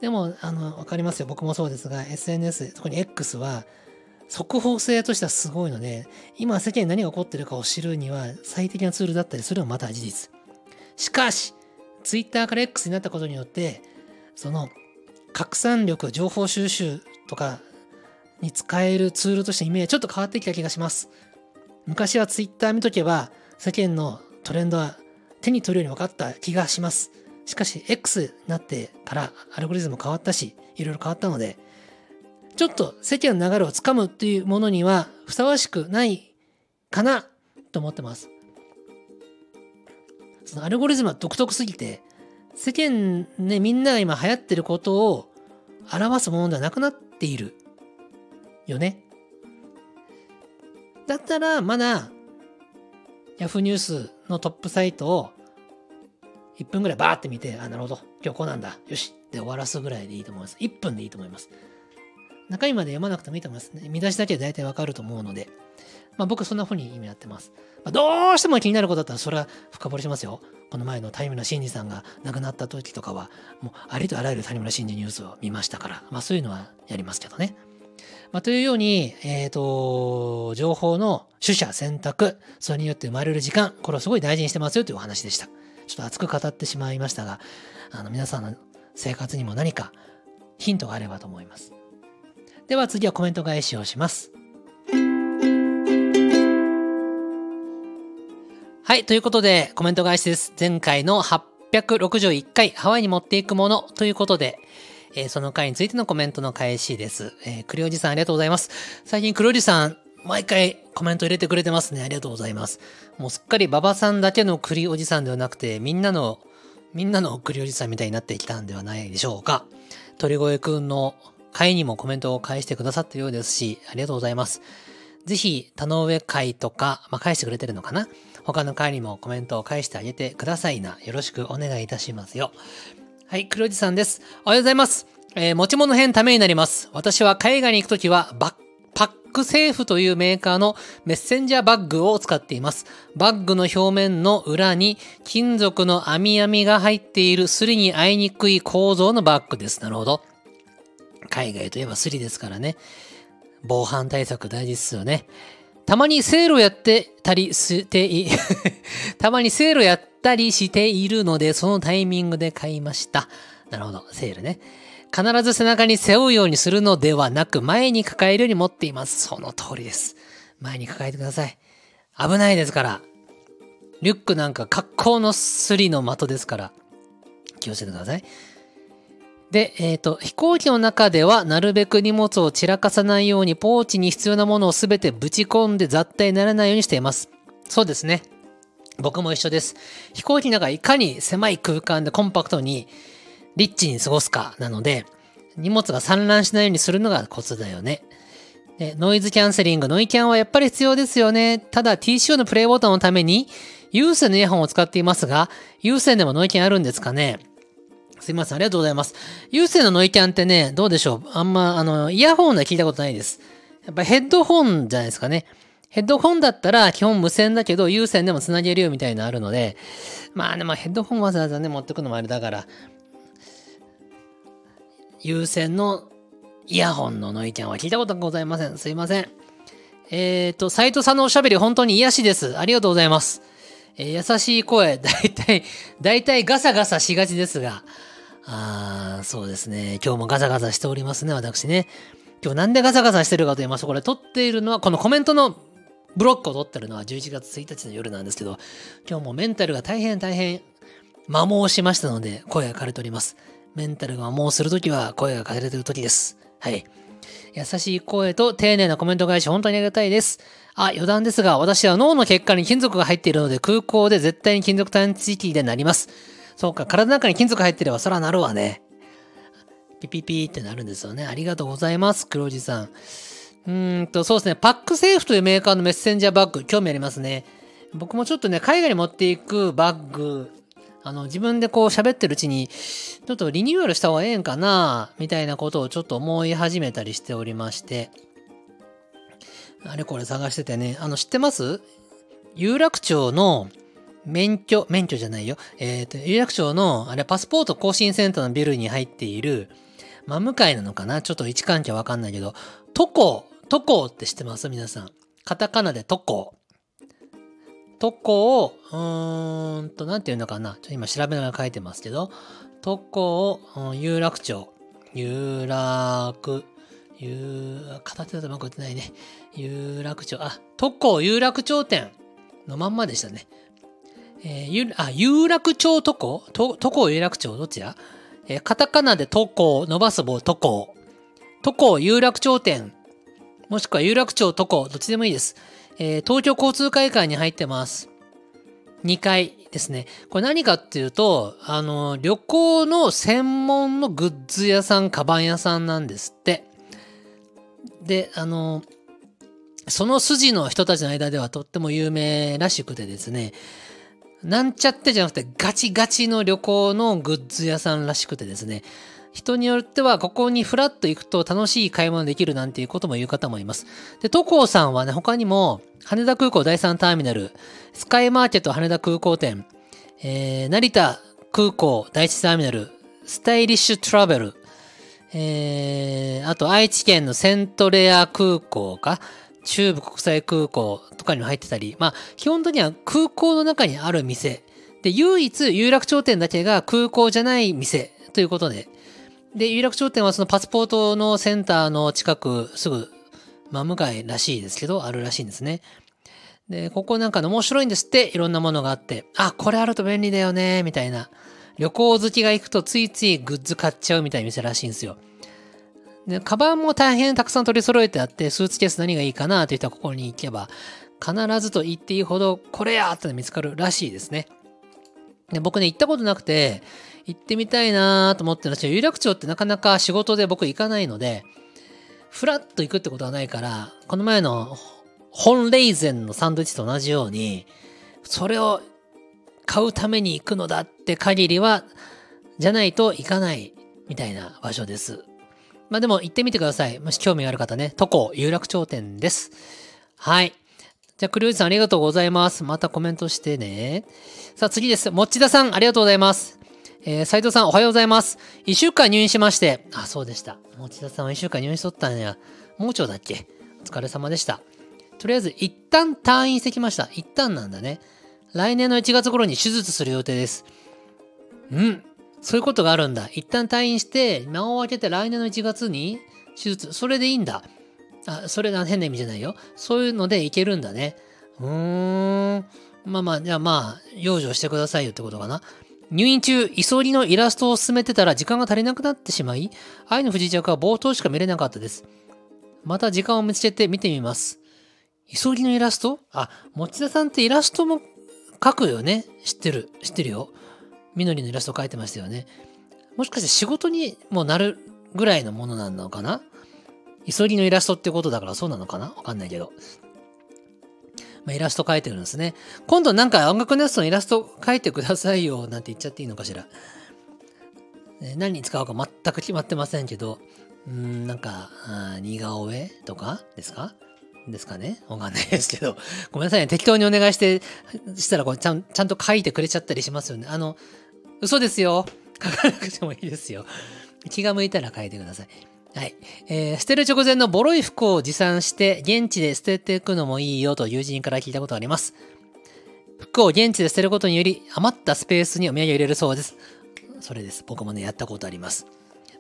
でも、あの、わかりますよ。僕もそうですが、SNS、特に X は、速報性としてはすごいので、今世間に何が起こってるかを知るには最適なツールだったりするのもまた事実。しかし、Twitter から X になったことによって、その拡散力、情報収集とかに使えるツールとしてイメージちょっと変わってきた気がします。昔は Twitter 見とけば世間のトレンドは手に取るように分かった気がします。しかし X になってからアルゴリズム変わったし、いろいろ変わったので、ちょっと世間の流れをつかむっていうものにはふさわしくないかなと思ってます。そのアルゴリズムは独特すぎて、世間ね、みんなが今流行ってることを表すものではなくなっているよね。だったらまだ Yahoo ニュースのトップサイトを1分ぐらいバーって見て、あ、なるほど、今日こうなんだ、よしって終わらすぐらいでいいと思います。1分でいいと思います。中身まで読まなくてもいいと思いますね。見出しだけで大体わかると思うので、まあ僕そんな風に意味やってます。まあ、どうしても気になることだったらそれは深掘りしますよ。この前の谷村新司さんが亡くなった時とかは、もうありとあらゆる谷村新司ニュースを見ましたから、まあそういうのはやりますけどね。まあ、というように、えっ、と、情報の取捨選択、それによって生まれる時間、これをすごい大事にしてますよというお話でした。ちょっと熱く語ってしまいましたが、あの、皆さんの生活にも何かヒントがあればと思います。では次はコメント返しをします。はい、ということでコメント返しです。前回の861回ハワイに持っていくものということで、えー、その回についてのコメントの返しです。えー、クリおじさんありがとうございます。最近クリおじさん、毎回コメント入れてくれてますね。ありがとうございます。もうすっかり馬場さんだけのクリおじさんではなくて、みんなの、みんなのクリおじさんみたいになってきたんではないでしょうか。鳥越くんの回にもコメントを返してくださったようですし、ありがとうございます。ぜひ、田上会とか、まあ、返してくれてるのかな？他の回にもコメントを返してあげてくださいな。よろしくお願いいたしますよ。はい、黒字さんです。おはようございます。えー、持ち物編ためになります。私は海外に行くときはバックセーフというメーカーのメッセンジャーバッグを使っています。バッグの表面の裏に金属の網網が入っているスリに合いにくい構造のバッグです。なるほど。海外といえばスリですからね。防犯対策大事ですよね。たまにセールやってたりして、たまにセールやったりしているので、そのタイミングで買いました。なるほど、セールね。必ず背中に背負うようにするのではなく、前に抱えるように持っています。その通りです。前に抱えてください。危ないですから。リュックなんか格好のスリの的ですから。気をつけてください。で、えっ、ー、と、飛行機の中ではなるべく荷物を散らかさないようにポーチに必要なものをすべてぶち込んで雑多にならないようにしています。そうですね。僕も一緒です。飛行機の中いかに狭い空間でコンパクトにリッチに過ごすかなので、荷物が散乱しないようにするのがコツだよね。でノイズキャンセリング、ノイキャンはやっぱり必要ですよね。ただ TCO のプレイボタンのために有線のイヤホンを使っていますが、有線でもノイキャンあるんですかねすいません、ありがとうございます。有線のノイキャンってね、どうでしょうあんま、あの、イヤホンで聞いたことないです。やっぱヘッドホンじゃないですかね。ヘッドホンだったら基本無線だけど有線でも繋げるよみたいなのあるので、まあでもヘッドホンわざわざね、持ってくのもあれだから、有線のイヤホンのノイキャンは聞いたことございません。すいません。えっ、ー、と、斎藤さんのおしゃべり本当に癒しです。ありがとうございます。えー、優しい声、だいたい、だいたいガサガサしがちですが、あー、そうですね。今日もガサガサしておりますね、私ね。今日なんでガサガサしてるかと言いますと、これ撮っているのは、このコメントのブロックを撮ってるのは11月1日の夜なんですけど、今日もメンタルが大変大変摩耗しましたので、声が枯れております。メンタルが摩耗するときは声が枯れてるときです。はい。優しい声と丁寧なコメント返し、本当にありがたいです。あ、余談ですが、私は脳の血管に金属が入っているので、空港で絶対に金属探知機でなります。そうか、体の中に金属入ってればそらなるわね。ピピピってなるんですよね。ありがとうございます、黒字さん。うーんと、そうですね。パックセーフというメーカーのメッセンジャーバッグ、興味ありますね。僕もちょっとね、海外に持っていくバッグ、あの、自分でこう喋ってるうちに、ちょっとリニューアルした方がええんかな、みたいなことをちょっと思い始めたりしておりまして、あれこれ探しててね、あの、知ってます？有楽町の免許、免許じゃないよ。えっ、ー、と、有楽町の、あれ、パスポート更新センターのビルに入っている、真向かいなのかな？ちょっと位置関係わかんないけど、トコ、トコって知ってます？皆さん。カタカナでトコ。トコを、うーんと、なんていうのかなちょっと今調べながら書いてますけど、トコを、うん、有楽町。有楽、有、形だとうまく言ってないね。有楽町、あ、トコ有楽町店のまんまでしたね。えー、ゆあ、有楽町都港都港有楽町？どちやえー、カタカナで都港、伸ばす棒都港。都港有楽町店。もしくは有楽町都港、どっちでもいいです。えー、東京交通会館に入ってます。2階ですね。これ何かっていうと、あの、旅行の専門のグッズ屋さん、カバン屋さんなんですって。で、あの、その筋の人たちの間ではとっても有名らしくてですね、なんちゃってじゃなくてガチガチの旅行のグッズ屋さんらしくてですね、人によってはここにフラッと行くと楽しい買い物できるなんていうことも言う方もいます。で、都高さんはね、他にも羽田空港第3ターミナル、スカイマーケット羽田空港店、えー、成田空港第1ターミナル、スタイリッシュトラベル、えー、あと愛知県のセントレア空港か、中部国際空港とかにも入ってたり、まあ、基本的には空港の中にある店。で、唯一有楽町店だけが空港じゃない店ということで。で、有楽町店はそのパスポートのセンターの近く、すぐ、真向かいらしいですけど、あるらしいんですね。で、ここなんかの面白いんですって、いろんなものがあって、あ、これあると便利だよね、みたいな。旅行好きが行くとついついグッズ買っちゃうみたいな店らしいんですよ。で、カバンも大変たくさん取り揃えてあって、スーツケース何がいいかなって言ったらここに行けば、必ずと言っていいほど、これやって見つかるらしいですね。で僕ね、行ったことなくて、行ってみたいなと思ってるんですけど、有楽町ってなかなか仕事で僕行かないので、ふらっと行くってことはないから、この前の本レイゼンのサンドイッチと同じように、それを買うために行くのだって限りは、じゃないと行かないみたいな場所です。まあでも行ってみてください。もし興味がある方ね、都港有楽町店です。はい。じゃあ、クリュウジさんありがとうございます。またコメントしてね。さあ次です。もっちださんありがとうございます。えー、斉藤さんおはようございます。一週間入院しまして。あ、そうでした。もちださんは一週間入院しとったんや。盲腸だっけお疲れ様でした。とりあえず一旦退院してきました。一旦なんだね。来年の1月頃に手術する予定です。うん。そういうことがあるんだ。一旦退院して、間を空けて来年の1月に手術。それでいいんだ。あ、それが変な意味じゃないよ。そういうのでいけるんだね。うーん。まあまあ、じゃあまあ、養生してくださいよってことかな。入院中、急ぎのイラストを進めてたら時間が足りなくなってしまい、愛の不時着は冒頭しか見れなかったです。また時間を見つけて見てみます。急ぎのイラスト？あ、持田さんってイラストも描くよね知ってる。知ってるよ。みのりのイラスト描いてましたよね。もしかして仕事にもなるぐらいのものなのかな？急ぎのイラストってことだからそうなのかな？わかんないけど。まあ、イラスト描いてるんですね。今度なんか音楽ネストのイラスト描いてくださいよなんて言っちゃっていいのかしら。何に使うか全く決まってませんけど、うん、なんか、似顔絵とかですか？ですかね？わかんないですけど。ごめんなさいね。適当にお願いして、したらこれちゃんちゃんと書いてくれちゃったりしますよね。あの、嘘ですよ。書かなくてもいいですよ。気が向いたら書いてください。はい。えー、捨てる直前のボロい服を持参して、現地で捨てていくのもいいよと友人から聞いたことがあります。服を現地で捨てることにより、余ったスペースにお土産を入れるそうです。それです。僕もね、やったことあります。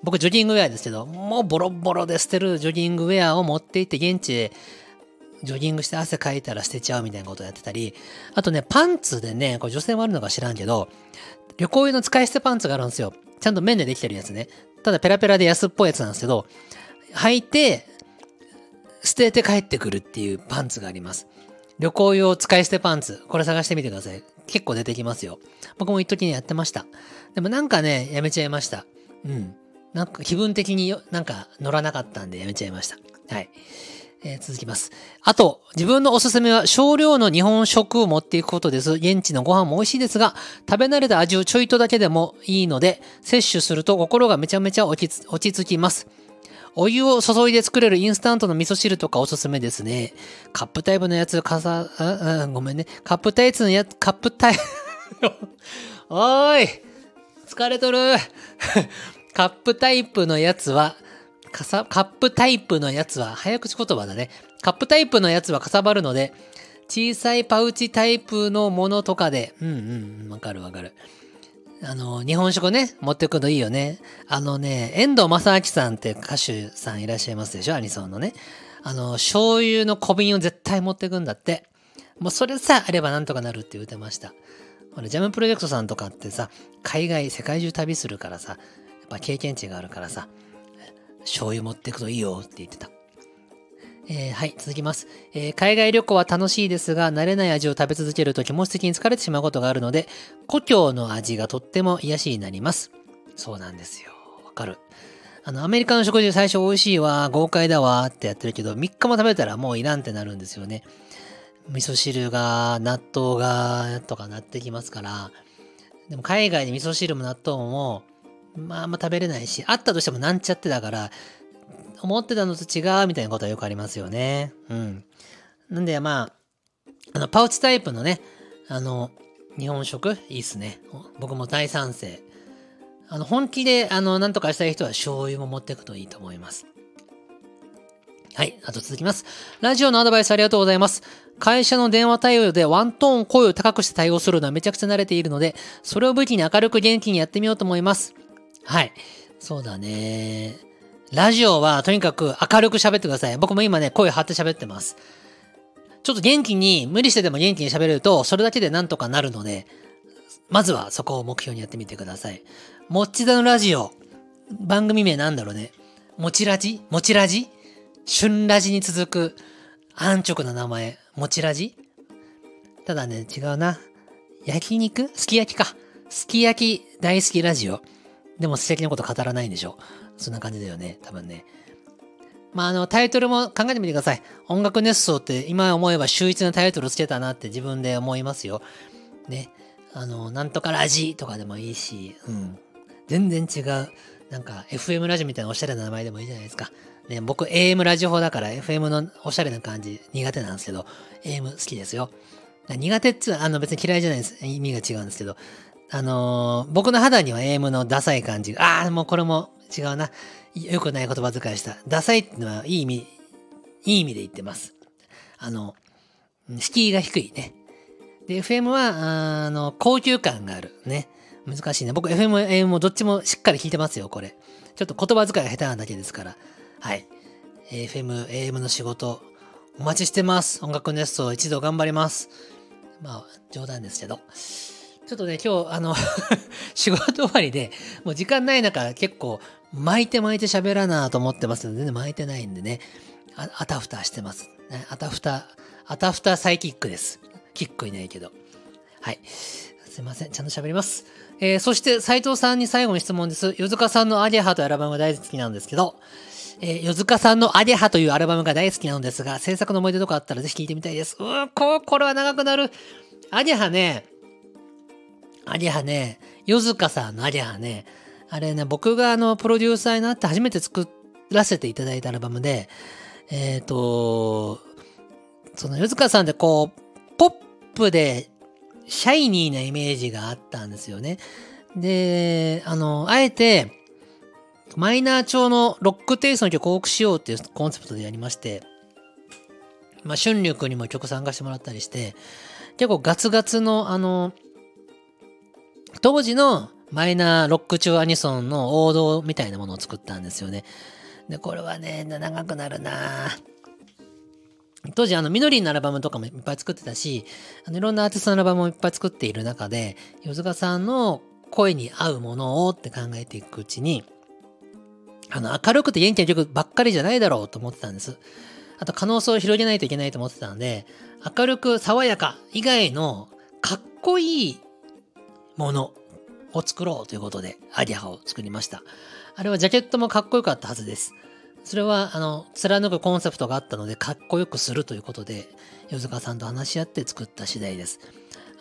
僕、ジョギングウェアですけど、もうボロボロで捨てるジョギングウェアを持って行って、現地でジョギングして汗かいたら捨てちゃうみたいなことをやってたり、あとね、パンツでね、これ女性もあるのか知らんけど、旅行用の使い捨てパンツがあるんですよ。ちゃんと綿でできてるやつね。ただペラペラで安っぽいやつなんですけど、履いて、捨てて帰ってくるっていうパンツがあります。旅行用使い捨てパンツ。これ探してみてください。結構出てきますよ。僕も一時にやってました。でもなんかね、やめちゃいました。うん。なんか気分的になんか乗らなかったんでやめちゃいました。はい。えー、続きます。あと、自分のおすすめは少量の日本食を持っていくことです。現地のご飯も美味しいですが、食べ慣れた味をちょいとだけでもいいので、摂取すると心がめちゃめちゃ落ち落ち着きます。お湯を注いで作れるインスタントの味噌汁とかおすすめですね。カップタイプのやつ、かさ、あ、あ、ごめんね。カップタイプのやつ、カップタイプ おーい疲れとる カップタイプのやつは、かさ、カップタイプのやつは、早口言葉だね。カップタイプのやつはかさばるので、小さいパウチタイプのものとかで、うんうん、わかるわかる。あの、日本食ね、持ってくのいいよね。あのね、遠藤正明さんって歌手さんいらっしゃいますでしょアニソンのね。あの、醤油の小瓶を絶対持ってくんだって。もうそれさえあればなんとかなるって言ってました。ほら、ジャムプロジェクトさんとかってさ、海外、世界中旅するからさ、やっぱ経験値があるからさ、醤油持ってくといいよって言ってた。えー、はい、続きます、えー、海外旅行は楽しいですが、慣れない味を食べ続けると気持ち的に疲れてしまうことがあるので、故郷の味がとっても癒しになります。そうなんですよ。わかる。あの、アメリカの食事最初美味しいわ、豪快だわってやってるけど、3日も食べたらもういらんってなるんですよね。味噌汁が、納豆が、とかなってきますから。でも海外で味噌汁も納豆も、まああんま食べれないし、あったとしてもなんちゃってだから、思ってたのと違うみたいなことはよくありますよね。うん。なんでまあ、あの、パウチタイプのね、あの、日本食？いいっすね。僕も大賛成。あの、本気で、あの、なんとかしたい人は醤油も持っていくといいと思います。はい。あと続きます。ラジオのアドバイスありがとうございます。会社の電話対応でワントーン声を高くして対応するのはめちゃくちゃ慣れているので、それを武器に明るく元気にやってみようと思います。はい。そうだね。ラジオはとにかく明るく喋ってください。僕も今ね、声張って喋ってます。ちょっと元気に、無理してでも元気に喋れると、それだけでなんとかなるので、まずはそこを目標にやってみてください。もっちだのラジオ。番組名なんだろうね。もちラジもちラジ旬ラジに続く安直な名前、もちラジただね、違うな。焼肉？すき焼きか。すき焼き大好きラジオ。でも素敵なこと語らないんでしょ？そんな感じだよね。多分ね。まあ、あの、タイトルも考えてみてください。音楽熱奏って今思えば秀逸なタイトルつけたなって自分で思いますよ。ね。あの、なんとかラジとかでもいいし、うん。全然違う。なんか、FM ラジオみたいなおしゃれな名前でもいいじゃないですか。ね、僕 AM ラジオ法だから FM のおしゃれな感じ苦手なんですけど、AM 好きですよ。苦手ってあの別に嫌いじゃないです。意味が違うんですけど、あのー、僕の肌には AM のダサい感じが、ああ、もうこれも違うな。良くない言葉遣いした。ダサいってのはいい意味、いい意味で言ってます。あの、敷居が低いね。で、FM は、あの、高級感がある。ね。難しいね。僕、FM、AM もどっちもしっかり聞いてますよ、これ。ちょっと言葉遣いが下手なだけですから。はい。FM、AM の仕事、お待ちしてます。音楽熱奏一度頑張ります。まあ、冗談ですけど。ちょっとね、今日、あの 仕事終わりで、もう時間ない中、結構、巻いて巻いて喋らなと思ってますので、全然巻いてないんでね、ああたふたしてます。ね、あたふた、あたふたサイキックです。キックいないけど。はい。すいません。ちゃんと喋ります。えー、そして、斉藤さんに最後の質問です。よ塚さんのアゲハというアルバムが大好きなんですけど、えー、よ塚さんのアゲハというアルバムが大好きなのですが、制作の思い出とかあったらぜひ聴いてみたいです。うーこ、これは長くなる。アゲハね、アゲハね、よ塚さんのアゲハね、あれね、僕があの、プロデューサーになって初めて作らせていただいたアルバムで、えっ、ー、と、その、よ塚さんってこう、ポップで、シャイニーなイメージがあったんですよね。で、あの、あえて、マイナー調のロックテイストの曲を多くしようっていうコンセプトでやりまして、まあ、春緑にも曲参加してもらったりして、結構ガツガツの、あの、当時のマイナーロック中アニソンの王道みたいなものを作ったんですよね。で、これはね、長くなるな当時、あの、ミノリンのアルバムとかもいっぱい作ってたし、あのいろんなアーティストのアルバムもいっぱい作っている中で、ヨズカさんの声に合うものをって考えていくうちに、あの、明るくて元気な曲ばっかりじゃないだろうと思ってたんです。あと、可能性を広げないといけないと思ってたので、明るく爽やか以外のかっこいいものを作ろうということで、アリハを作りました。あれはジャケットもかっこよかったはずです。それは、あの、貫くコンセプトがあったので、かっこよくするということで、ヨズカさんと話し合って作った次第です。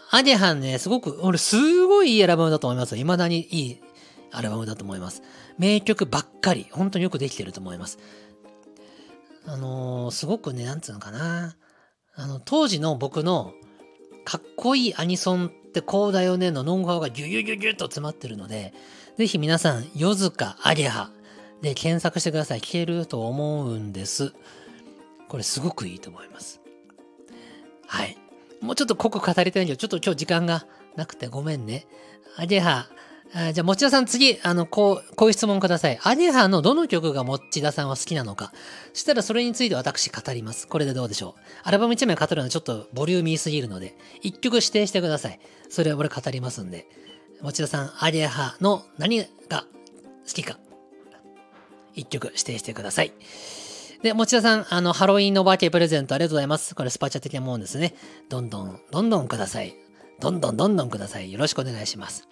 アディハンね、すごく、俺、すごいいいアルバムだと思いますよ。未だにいいアルバムだと思います。名曲ばっかり、本当によくできてると思います。あのー、すごくね、なんつうのかな。あの、当時の僕のかっこいいアニソンってこうだよねのノンハウがギュギュギュギュッと詰まってるので、ぜひ皆さん、ヨズカ、アゲハで検索してください。聞けると思うんです。これすごくいいと思います。はい。もうちょっと濃く語りたいんだけど、ちょっと今日時間がなくてごめんね。アゲハ、あじゃあ、持田さん次、あの、こう、こういう質問ください。アゲハのどの曲が持田さんは好きなのか。そしたらそれについて私語ります。これでどうでしょう。アルバム1枚語るのはちょっとボリューミーすぎるので、1曲指定してください。それは俺語りますんで。持田さん、アゲハの何が好きか。1曲指定してください。で、持田さん、あの、ハロウィンのお化けプレゼントありがとうございます。これスパチャ的なもんですね。どんどん、どんどんください。どんどんどんどんください。よろしくお願いします。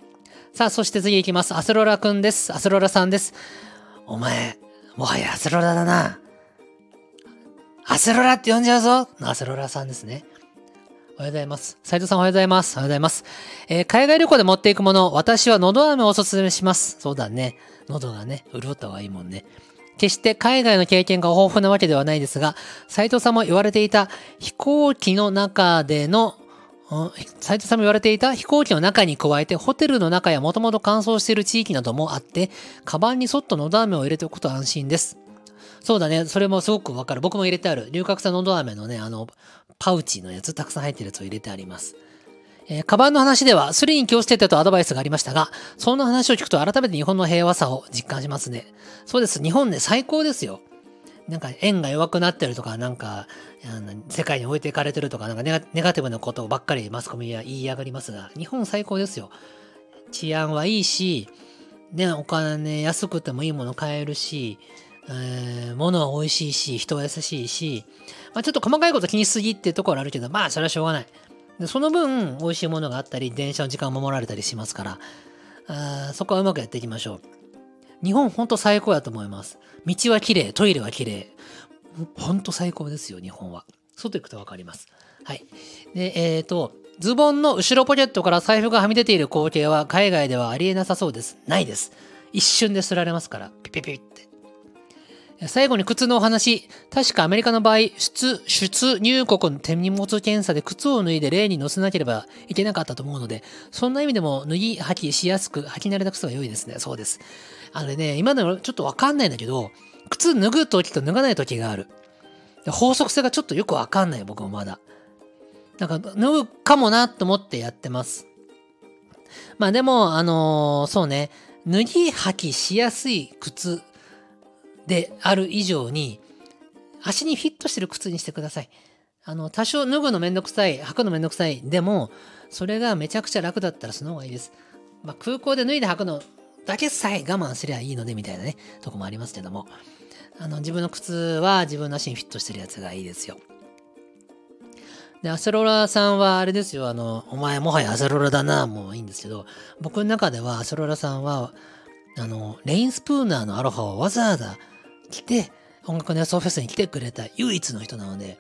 さあ、そして次行きます。アスロラくんです。アスロラさんです。お前、もはやアスロラだな。アスロラって呼んじゃうぞアスロラさんですね。おはようございます。斉藤さんおはようございます。おはようございます。えー、海外旅行で持っていくもの、私は喉飴をおすすめします。そうだね。喉がね、潤った方がいいもんね。決して海外の経験が豊富なわけではないですが、斉藤さんも言われていた飛行機の中での斉藤さんも言われていた飛行機の中に加えてホテルの中やもともと乾燥している地域などもあってカバンにそっとのど飴を入れておくと安心ですそうだねそれもすごくわかる僕も入れてある龍角散のど飴のねあのパウチのやつたくさん入ってるやつを入れてありますえー、カバンの話では、スリに気をつけてとアドバイスがありましたが、そんな話を聞くと改めて日本の平和さを実感しますね。そうです。日本ね、最高ですよ。なんか円が弱くなってるとか、なんか、世界に置いていかれてるとか、なんかネガティブなことばっかりマスコミは言いやがりますが、日本最高ですよ。治安はいいし、ね、お金安くてもいいもの買えるし、えー、物は美味しいし、人は優しいし、まあ、ちょっと細かいこと気にしすぎっていうところあるけど、まあそれはしょうがない。でその分、美味しいものがあったり、電車の時間を守られたりしますから、あそこはうまくやっていきましょう。日本ほんと最高やと思います。道は綺麗、トイレは綺麗。ほんと最高ですよ、日本は。外行くとわかります。はい。で、えっ、ー、と、ズボンの後ろポケットから財布がはみ出ている光景は海外ではありえなさそうです。ないです。一瞬ですられますから。ピピピって。最後に靴のお話。確かアメリカの場合、出、出入国の手荷物検査で靴を脱いで例に乗せなければいけなかったと思うので、そんな意味でも脱ぎ履きしやすく、履き慣れた靴が良いですね。そうです。あれね、今でもちょっとわかんないんだけど、靴脱ぐ時と脱がない時がある。法則性がちょっとよくわかんない、僕もまだ。なんか、脱ぐかもなと思ってやってます。まあでも、あのー、そうね、脱ぎ履きしやすい靴である以上に、足にフィットしてる靴にしてください。あの、多少脱ぐのめんどくさい、履くのめんどくさい。でも、それがめちゃくちゃ楽だったらその方がいいです。まあ、空港で脱いで履くのだけさえ我慢すりゃいいので、みたいなね、とこもありますけども。あの、自分の靴は自分の足にフィットしてるやつがいいですよ。で、アセロラさんはあれですよ、あの、お前もはやアセロラだな、もういいんですけど、僕の中ではアセロラさんは、あの、レインスプーナーのアロハをわざわざ来て、音楽の予想フェスに来てくれた唯一の人なので、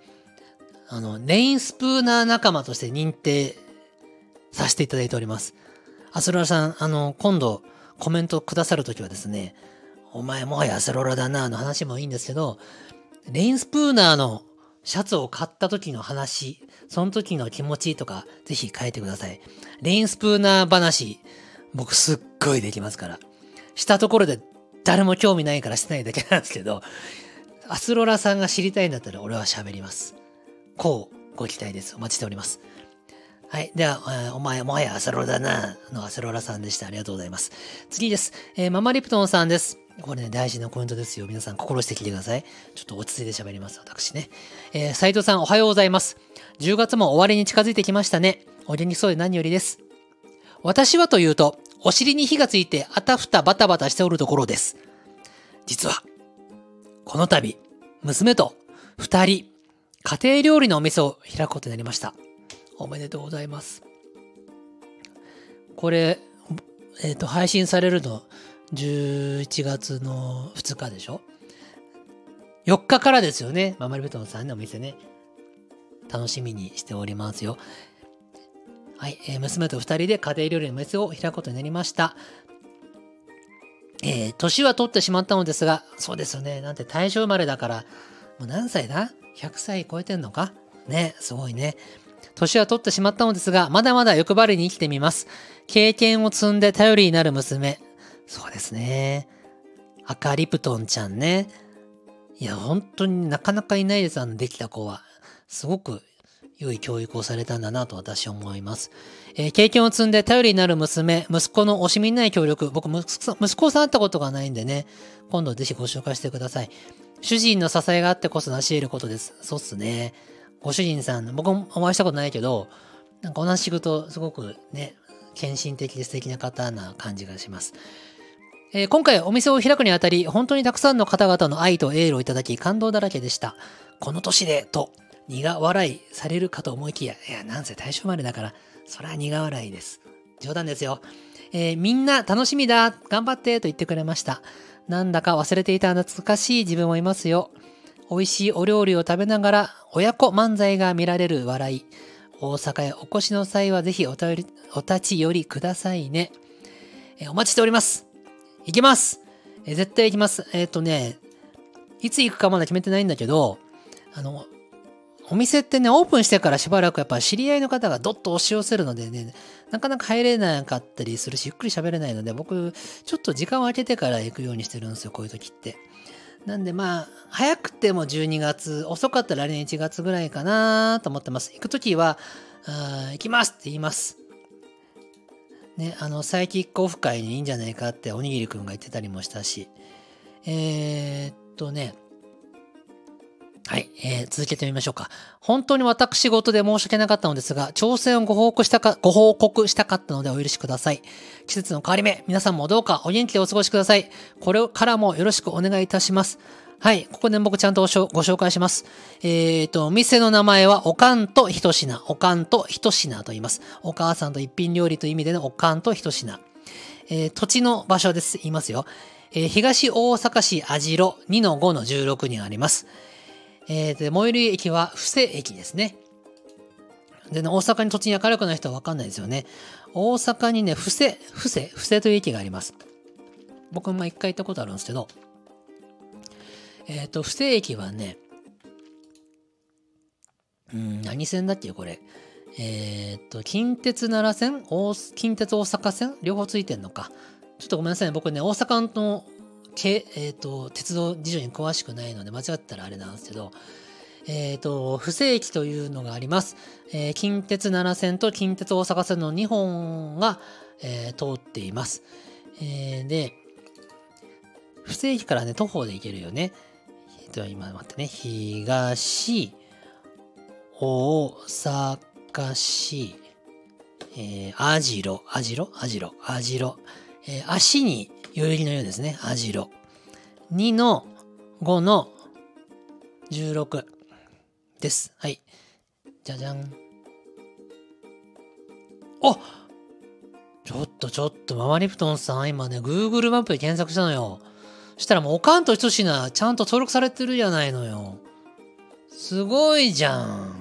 あの、レインスプーナー仲間として認定させていただいております。アセロラさん、あの、今度コメントくださるときはですね、お前もはやアセロラだなの話もいいんですけど、レインスプーナーのシャツを買った時の話、その時の気持ちとか、ぜひ書いてください。レインスプーナー話、僕すっごいできますから。したところで誰も興味ないからしてないだけなんですけど、アスロラさんが知りたいんだったら俺は喋ります。こうご期待です。お待ちしております。はい。では、お前もはやアセロラだな、のアセロラさんでした。ありがとうございます。次です。えー、ママリプトンさんです。これね、大事なポイントですよ。皆さん心して聞いてください。ちょっと落ち着いて喋ります。私ね。えー、斉藤さんおはようございます。10月も終わりに近づいてきましたね。お元気そうで何よりです。私はというと、お尻に火がついてあたふたバタバタしておるところです。実は、この度、娘と二人、家庭料理のお店を開くことになりました。おめでとうございます。これ、えっ、ー、と、配信されるの11月の2日でしょ ?4 日からですよね。ママリベトンさんのお店ね。楽しみにしておりますよ。はい、えー、娘と2人で家庭料理の店を開くことになりました。えー、年は取ってしまったのですが、そうですよね。なんて大正生まれだから、もう何歳だ ?100 歳超えてんのか？ね、すごいね。年は取ってしまったのですが、まだまだ欲張りに生きてみます。経験を積んで頼りになる娘。そうですね。赤リプトンちゃんね。いや、本当になかなかいないです、あの、できた子は。すごく良い教育をされたんだなと私は思います。えー、経験を積んで頼りになる娘、息子の惜しみない協力、僕息子さん会ったことがないんでね、今度ぜひご紹介してください。主人の支えがあってこそ成し得ることです。そうっすね。ご主人さん、僕もお会いしたことないけど、なんか同じ仕事、すごくね、献身的で素敵な方な感じがします。えー、今回お店を開くにあたり、本当にたくさんの方々の愛とエールをいただき感動だらけでした。この年で、と苦笑いされるかと思いきや、いや、なんせ大正生まれだから、そら苦笑いです。冗談ですよ。えー、みんな楽しみだ頑張ってと言ってくれました。なんだか忘れていた懐かしい自分もいますよ。美味しいお料理を食べながら親子漫才が見られる笑い。大阪へお越しの際はぜひお便りお立ち寄りくださいね。えー、お待ちしております。行きます、えー、絶対行きます。えっ、とね、いつ行くかまだ決めてないんだけど、あの、お店ってね、オープンしてからしばらくやっぱ知り合いの方がどっと押し寄せるのでね、なかなか入れなかったりするし、ゆっくり喋れないので、僕、ちょっと時間を空けてから行くようにしてるんですよ、こういう時って。なんでまあ、早くても12月、遅かったら来年1月ぐらいかなと思ってます。行く時は、行きますって言います。ね、あの、サイキックオフ会にいいんじゃないかっておにぎりくんが言ってたりもしたし。えー、っとね、はい、えー、続けてみましょうか。本当に私事で申し訳なかったのですが、挑戦をご報告したか、ご報告したかったのでお許しください。季節の変わり目、皆さんもどうかお元気でお過ごしください。これからもよろしくお願いいたします。はい、ここで僕ちゃんとご紹介します。えっ、ー、と、お店の名前は、おかんとひと品、おかんとひと品と言います。お母さんと一品料理という意味でのおかんとひと品。えー、土地の場所です。言いますよ。えー、東大阪市網代2-5-16にあります。えー、で、最寄り駅は布施駅ですね。でね、大阪に土地に明るくない人はわかんないですよね。大阪にね、布施、布施、布施という駅があります。僕も一回行ったことあるんですけど、えっ、ー、と、布施駅はね、うん、何線だっけこれ。えっ、ー、と、近鉄奈良線近鉄大阪線？両方ついてんのか。ちょっとごめんなさいね。僕ね、大阪のけ、えーと、鉄道事情に詳しくないので間違ったらあれなんですけど、えっ、ー、と、不正規というのがあります。えー、近鉄奈良線と近鉄大阪線の2本が、えー、通っています。えー、で、不正規からね、徒歩で行けるよね。えっと、今待ってね。東、大阪市、えー、あじろ、あじろ、あじろ、あじろ。えー、足に代々木のようですね。網代。2の5の16です。はい。じゃじゃん。あちょっとちょっと、ママリプトンさん、今ね、Google マップで検索したのよ。したらもう、おかんと一品、ちゃんと登録されてるじゃないのよ。すごいじゃん。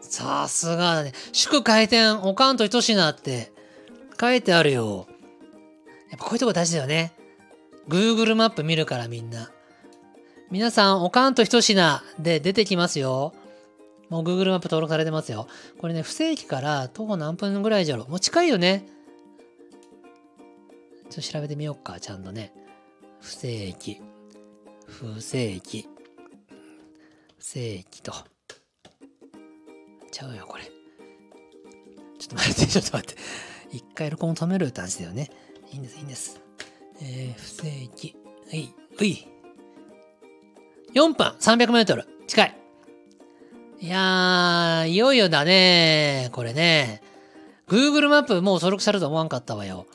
さすがだね。祝開店、おかんと一品って書いてあるよ。やっぱこういうとこ大事だよね。Google マップ見るからみんな。皆さん、おかんと一品で出てきますよ。もう Google マップ登録されてますよ。これね、不正規から徒歩何分ぐらいじゃろもう近いよね。ちょっと調べてみようか、ちゃんとね。不正規。不正規。不正規と。ちゃうよ、これ。ちょっと待って、ちょっと待って。一回録音止めるって話だよね。いいんです、いいんです。えー、不正規。はい、うい。4分、300メートル。近い。いやー、いよいよだねこれね。Google マップもう登録されると思わんかったわよ。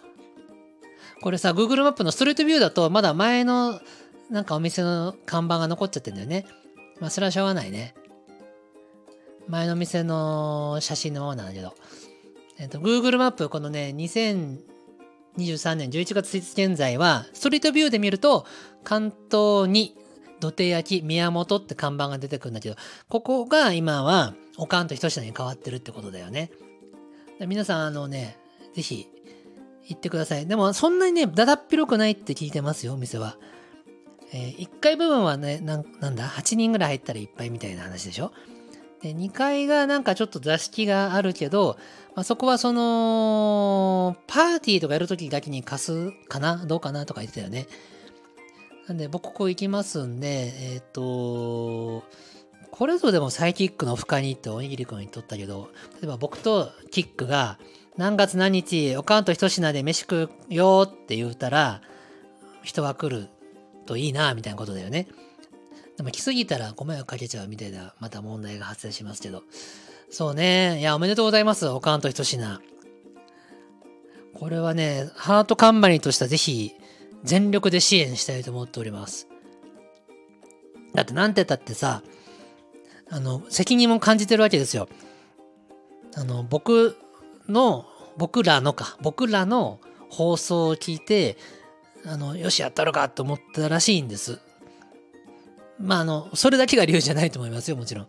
これさ、Google マップのストリートビューだと、まだ前のなんかお店の看板が残っちゃってんだよね。まあ、それはしょうがないね。前の店の写真のままなんだけど。えっと、Google マップ、このね、2023年11月1日現在は、ストリートビューで見ると、関東に土手焼き宮本って看板が出てくるんだけど、ここが今はおかんと一品に変わってるってことだよね。皆さん、あのね、ぜひ行ってください。でも、そんなにね、だだっ広くないって聞いてますよ、お店は。えー、1階部分はねな、なんだ、8人ぐらい入ったらいっぱいみたいな話でしょ？で、2階がなんかちょっと座敷があるけど、まあ、そこはその、パーティーとかやるときだけに貸すかな？どうかなとか言ってたよね。なんで、僕ここ行きますんで、えっ、ー、と、これぞでもサイキックの深にっておにぎりくんにとったけど、例えば僕とキックが、何月何日、おかんと一品で飯食うよって言うたら、人が来るといいな、みたいなことだよね。でも来すぎたらご迷惑かけちゃうみたいな、また問題が発生しますけど。そうね。いや、おめでとうございます。おかんとひと品。これはね、ハートカンパニーとしてはぜひ、全力で支援したいと思っております。だってなんて言ったってさ、あの、責任も感じてるわけですよ。あの、僕の、僕らのか、僕らの放送を聞いて、あの、よし、やったろかと思ったらしいんです。まあ、あの、それだけが理由じゃないと思いますよ、もちろん。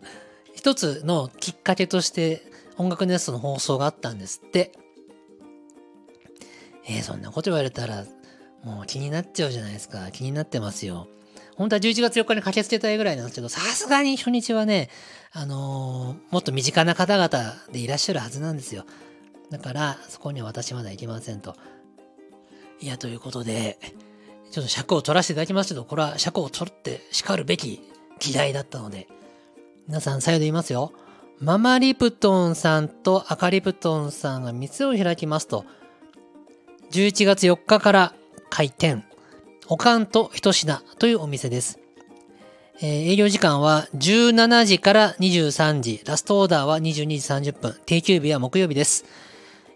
一つのきっかけとして音楽ネストの放送があったんですって。えー、そんなこと言われたらもう気になっちゃうじゃないですか。気になってますよ。本当は11月4日に駆けつけたいぐらいなんですけど、さすがに初日はね、あのー、もっと身近な方々でいらっしゃるはずなんですよ。だから、そこには私まだ行けませんと。いや、ということで、ちょっと尺を取らせていただきますけど、これは尺を取って叱るべき議題だったので、皆さん、再度言いますよ。ママリプトンさんと赤リプトンさんが店を開きますと、11月4日から開店、おかんとひと品というお店です。えー、営業時間は17時から23時、ラストオーダーは22時30分、定休日は木曜日です。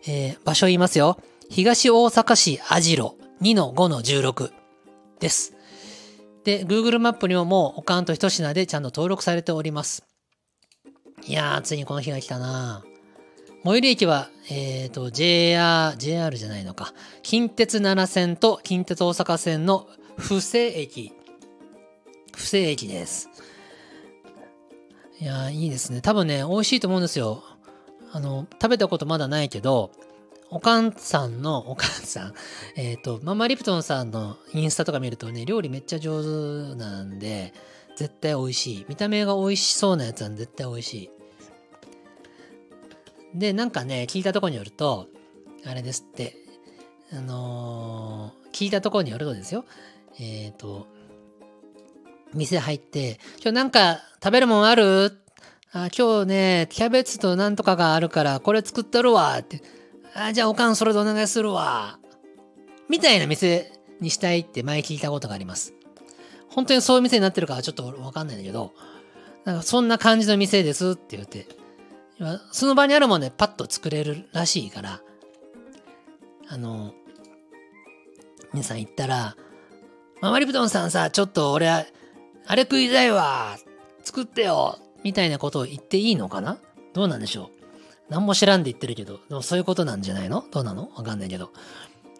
えー、場所言いますよ。東大阪市網代2-5-16です。で、Google マップにももうおかんと一品でちゃんと登録されております。いやー、ついにこの日が来たな最寄り駅は、えっ、ー、と、JR、JR じゃないのか。近鉄奈良線と近鉄大阪線の布施駅。布施駅です。いやー、いいですね。多分ね、美味しいと思うんですよ。あの、食べたことまだないけど、おかんさんの、おかんさん、えっ、ー、と、ママリプトンさんのインスタとか見るとね、料理めっちゃ上手なんで、絶対美味しい。見た目が美味しそうなやつは絶対美味しい。で、なんかね、聞いたとこによると、あれですって、あのー、聞いたとこによるとですよ、えっ、ー、と、店入って、今日なんか食べるもんある？あ今日ね、キャベツとなんとかがあるからこれ作ったるわって。あじゃあおかんそれでお願いするわ。みたいな店にしたいって前聞いたことがあります。本当にそういう店になってるかはちょっとわかんないんだけど、なんかそんな感じの店ですって言って、その場にあるもんね、パッと作れるらしいから、あの、皆さん行ったら、ママリプトンさんさ、ちょっと俺、あれ食いたいわ、作ってよ、みたいなことを言っていいのかな？どうなんでしょう？何も知らんで言ってるけど、でもそういうことなんじゃないの？どうなの？わかんないけど。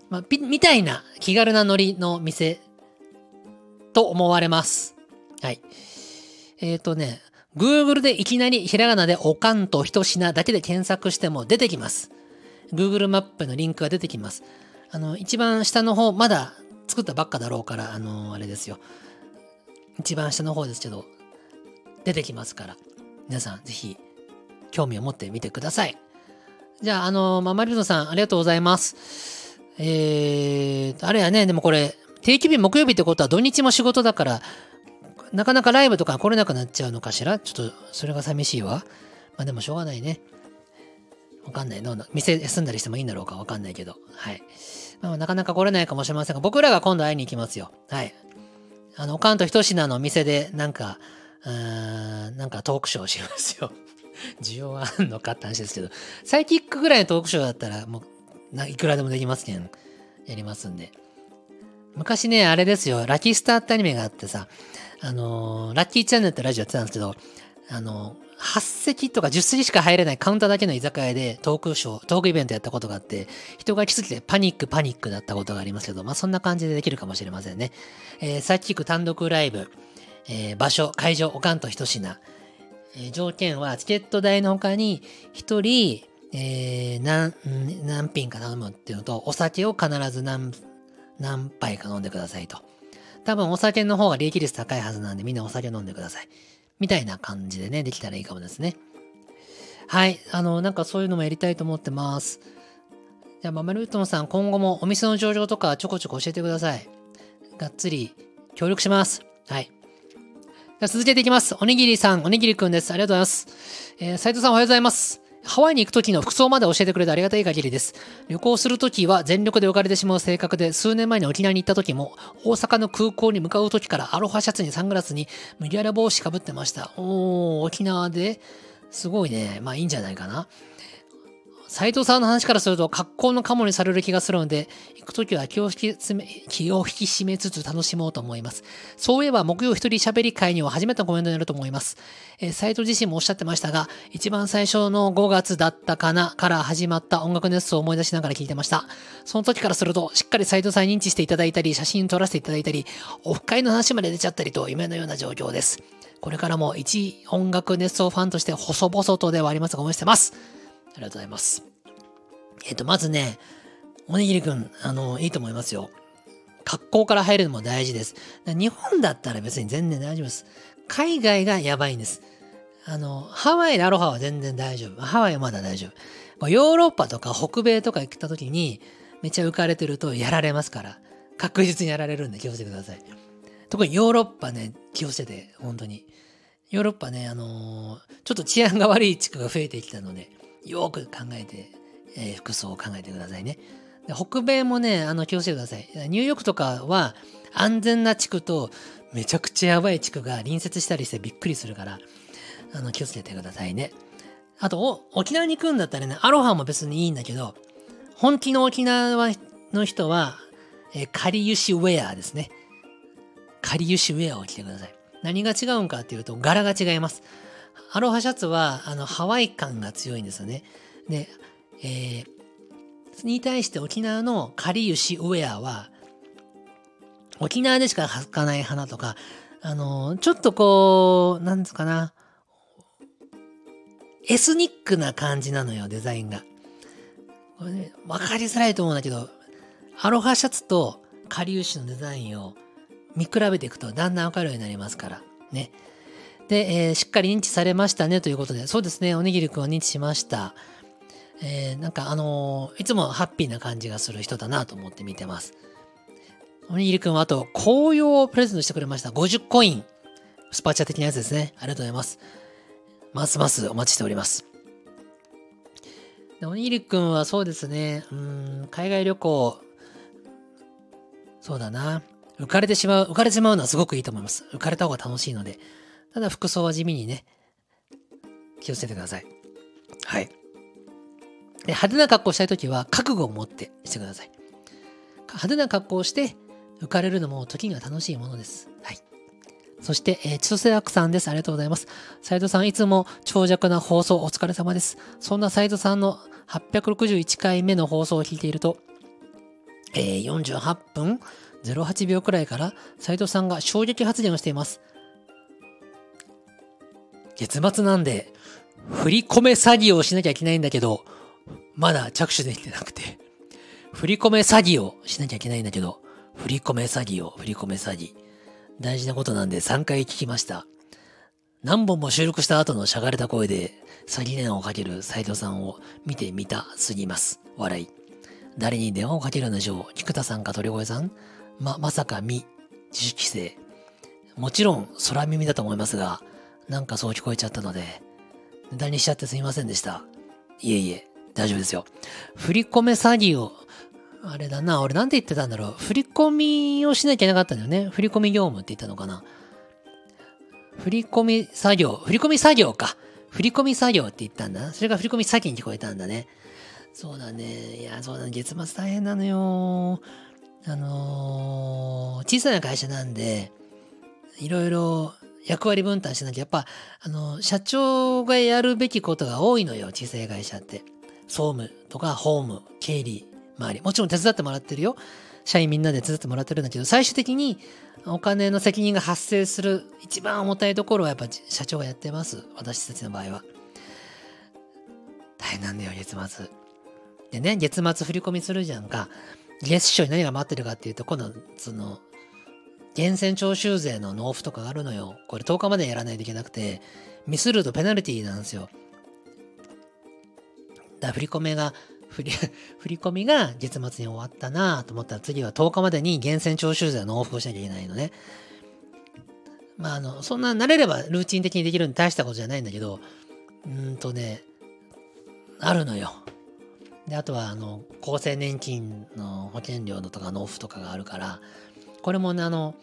まあ、みたいな気軽なノリの店と思われます。はい。えっ、ー、とね、Google でいきなりひらがなでおかんとひと品だけで検索しても出てきます。Google マップのリンクが出てきます。あの、一番下の方、まだ作ったばっかだろうから、あの、あれですよ。一番下の方ですけど、出てきますから、皆さんぜひ興味を持ってみてください。じゃあ、あの、ママリルドさん、ありがとうございます。えー、あれやね、でもこれ、定期日木曜日ってことは土日も仕事だから、なかなかライブとか来れなくなっちゃうのかしら？ちょっと、それが寂しいわ。まあでもしょうがないね。わかんない。どうな、店休んだりしてもいいんだろうかわかんないけど。はい。まあ、なかなか来れないかもしれませんが、僕らが今度会いに行きますよ。はい。あの、おかんとひと品の店で、なんか、うーん、なんかトークショーをしますよ。需要はあんのかって話ですけど、サイキックぐらいのトークショーだったら、もう、いくらでもできますけん。やりますんで。昔ね、あれですよ、ラッキースターってアニメがあってさ、あのー、ラッキーチャンネルってラジオやってたんですけど、あのー、8席とか10席しか入れないカウンターだけの居酒屋でトークショー、トークイベントやったことがあって、人が来すぎてパニックパニックだったことがありますけど、まあそんな感じでできるかもしれませんね。えー、サイキック単独ライブ、えー、場所、会場、おかんと一品、え、条件はチケット代の他に1人、えー、何何品か頼むっていうのとお酒を必ず何何杯か飲んでくださいと。多分お酒の方が利益率高いはずなんでみんなお酒飲んでください。みたいな感じでね、できたらいいかもですね。はい。あの、なんかそういうのもやりたいと思ってます。じゃあ、ママルートンさん、今後もお店の状況とかちょこちょこ教えてください。がっつり協力します。はい。ゃ続けていきます。おにぎりさん、おにぎりくんです。ありがとうございます。えー、斉藤さんおはようございます。ハワイに行く時の服装まで教えてくれてありがたい限りです。旅行する時は全力で浮かれてしまう性格で、数年前に沖縄に行った時も、大阪の空港に向かう時からアロハシャツにサングラスに麦わら帽子かぶってました。おー、沖縄ですごいね。まあいいんじゃないかな。斉藤さんの話からすると格好のカモにされる気がするので、行くときは気を引き気を引き締めつつ楽しもうと思います。そういえば木曜一人喋り会には初めてのコメントになると思います。えー、斉藤自身もおっしゃってましたが、一番最初の5月だったかなから始まった音楽熱奏を思い出しながら聞いてました。その時からすると、しっかり斉藤さんに認知していただいたり、写真撮らせていただいたり、オフ会の話まで出ちゃったりと夢のような状況です。これからも一音楽熱奏ファンとして細々とではありますが応援してます。ありがとうございます。えっ、と、まずね、おにぎりくん、あの、いいと思いますよ。格好から入るのも大事です。日本だったら別に全然大丈夫です。海外がやばいんです。あの、ハワイでアロハは全然大丈夫。ハワイはまだ大丈夫。ヨーロッパとか北米とか行った時にめっちゃ浮かれてるとやられますから。確実にやられるんで気をつけてください。特にヨーロッパね、気をつけて、本当に。ヨーロッパね、あのー、ちょっと治安が悪い地区が増えてきたので、よく考えて、えー、服装を考えてくださいね。で北米もね、あの、気をつけてください。ニューヨークとかは安全な地区とめちゃくちゃやばい地区が隣接したりしてびっくりするから、あの、気をつけてくださいね。あと、沖縄に行くんだったらね、アロハも別にいいんだけど、本気の沖縄の人は、えー、カリユシウェアですね。カリユシウェアを着てください。何が違うんかっていうと、柄が違います。アロハシャツは、あの、ハワイ感が強いんですよね。で、えー、に対して沖縄のカリユシウェアは、沖縄でしか咲かない花とか、あの、ちょっとこう、なんですかな、エスニックな感じなのよ、デザインが。これね、わかりづらいと思うんだけど、アロハシャツとカリウシのデザインを見比べていくとだんだんわかるようになりますから。ね。で、えー、しっかり認知されましたねということで、そうですね、おにぎりくんは認知しました。えー、なんかあのー、いつもハッピーな感じがする人だなと思って見てます。おにぎりくんはあと、紅葉をプレゼントしてくれました。50コイン。スパチャ的なやつですね。ありがとうございます。ますますお待ちしております。でおにぎりくんはそうですね、うん、海外旅行、そうだな。浮かれてしまう、浮かれてしまうのはすごくいいと思います。浮かれた方が楽しいので。ただ服装は地味にね、気をつけてください。はい。で、派手な格好したいときは覚悟を持ってしてください。派手な格好をして浮かれるのも時には楽しいものです。はい。そして、えー、千歳楽さんです。ありがとうございます。斉藤さん、いつも長尺な放送お疲れ様です。そんな斉藤さんの861回目の放送を聞いていると、えー、48分08秒くらいから斉藤さんが衝撃発言をしています。月末なんで、振り込め詐欺をしなきゃいけないんだけど、まだ着手できてなくて、振り込め詐欺をしなきゃいけないんだけど、振り込め詐欺を振り込め詐欺。大事なことなんで3回聞きました。何本も収録した後のしゃがれた声で詐欺電話をかける斉藤さんを見てみたすぎます。笑い。誰に電話をかけるんでしょう菊田さんか鳥越さんま、まさかみ、自主規制。もちろん空耳だと思いますが、なんかそう聞こえちゃったので、無駄にしちゃってすみませんでした。いえいえ、大丈夫ですよ。振り込め詐欺をあれだな、俺なんて言ってたんだろう。振り込みをしなきゃいけなかったんだよね。振り込み業務って言ったのかな。振り込み作業、振り込み作業か。振り込み作業って言ったんだ。それが振り込み先に聞こえたんだね。そうだね。いや、そうだね。月末大変なのよ。あのー、小さな会社なんで、いろいろ役割分担しなきゃ、やっぱ、あの、社長がやるべきことが多いのよ、小さい会社って。総務とか、法務、経理、周り。もちろん手伝ってもらってるよ。社員みんなで手伝ってもらってるんだけど、最終的にお金の責任が発生する一番重たいところはやっぱ社長がやってます。私たちの場合は。大変なんだよ、月末。でね、月末振り込みするじゃんか。月初に何が待ってるかっていうと、今度、その、源泉徴収税の納付とかがあるのよ。これ10日までやらないといけなくて、ミスるとペナルティなんですよ。だ振り込めが振り、振り込みが月末に終わったなと思ったら次は10日までに源泉徴収税の納付をしなきゃいけないのね。まあ、あの、そんな慣れればルーチン的にできるに大したことじゃないんだけど、うんとね、あるのよ。で、あとは、あの、厚生年金の保険料のとか納付とかがあるから、これもね、あの、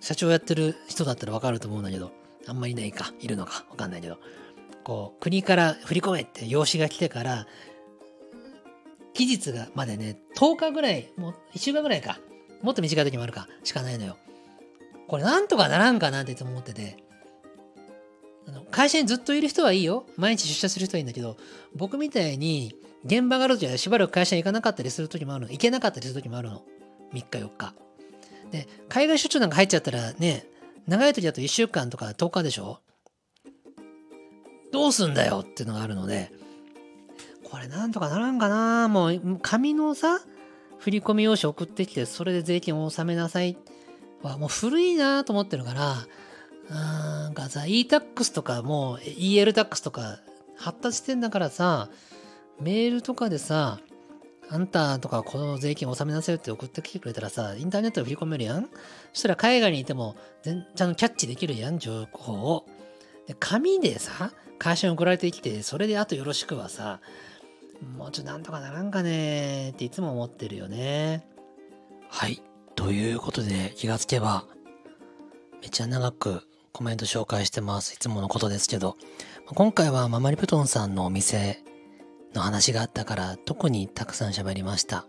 社長やってる人だったらわかると思うんだけど、あんまりいないか、いるのか、わかんないけど、こう、国から振り込めって用紙が来てから、期日がまでね、10日ぐらい、もう1週間ぐらいか、もっと短い時もあるか、しかないのよ。これなんとかならんかなっていつも思ってて、あの会社にずっといる人はいいよ。毎日出社する人はいいんだけど、僕みたいに現場がある時はしばらく会社に行かなかったりする時もあるの。行けなかったりする時もあるの。3日4日。で、海外出張なんか入っちゃったらね、長い時だと1週間とか10日でしょ？どうすんだよっていうのがあるので、これなんとかならんかな。もう紙のさ、振込用紙送ってきて、それで税金を納めなさい。はもう古いなと思ってるから、なんかさ、e-tax とかもう EL-tax とか発達してんだからさ、メールとかでさ、あんたとかこの税金納めなさいって送ってきてくれたらさ、インターネットで振り込めるやん？そしたら海外にいても全ちゃんとキャッチできるやん、情報を。で紙でさ、会社に送られてきて、それであとよろしくはさ、もうちょっとなんとかならんかねっていつも思ってるよね。はい。ということで気がつけば、めっちゃ長くコメント紹介してます。いつものことですけど、今回はママリプトンさんのお店の話があったから特にたくさん喋りました。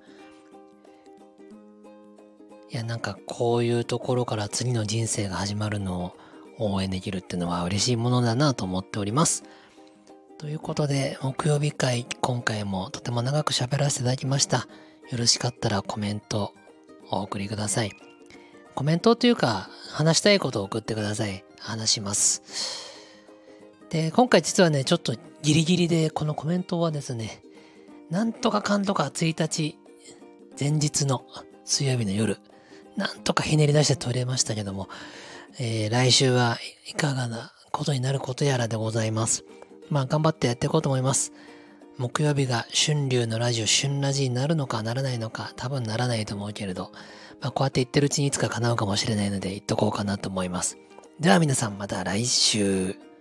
いや、なんかこういうところから次の人生が始まるのを応援できるっていうのは嬉しいものだなと思っております。ということで、木曜日会、今回もとても長く喋らせていただきました。よろしかったらコメントお送りください。コメントというか、話したいことを送ってください。話します。で、今回実はね、ちょっとギリギリでこのコメントはですね、なんとかかんとか1日、前日の水曜日の夜、なんとかひねり出して取れましたけども、えー、来週はいかがなことになることやらでございます。まあ頑張ってやっていこうと思います。木曜日が春流のラジオ、春ラジになるのかならないのか、多分ならないと思うけれど、まあこうやって言ってるうちにいつか叶うかもしれないので言っとこうかなと思います。では皆さんまた来週。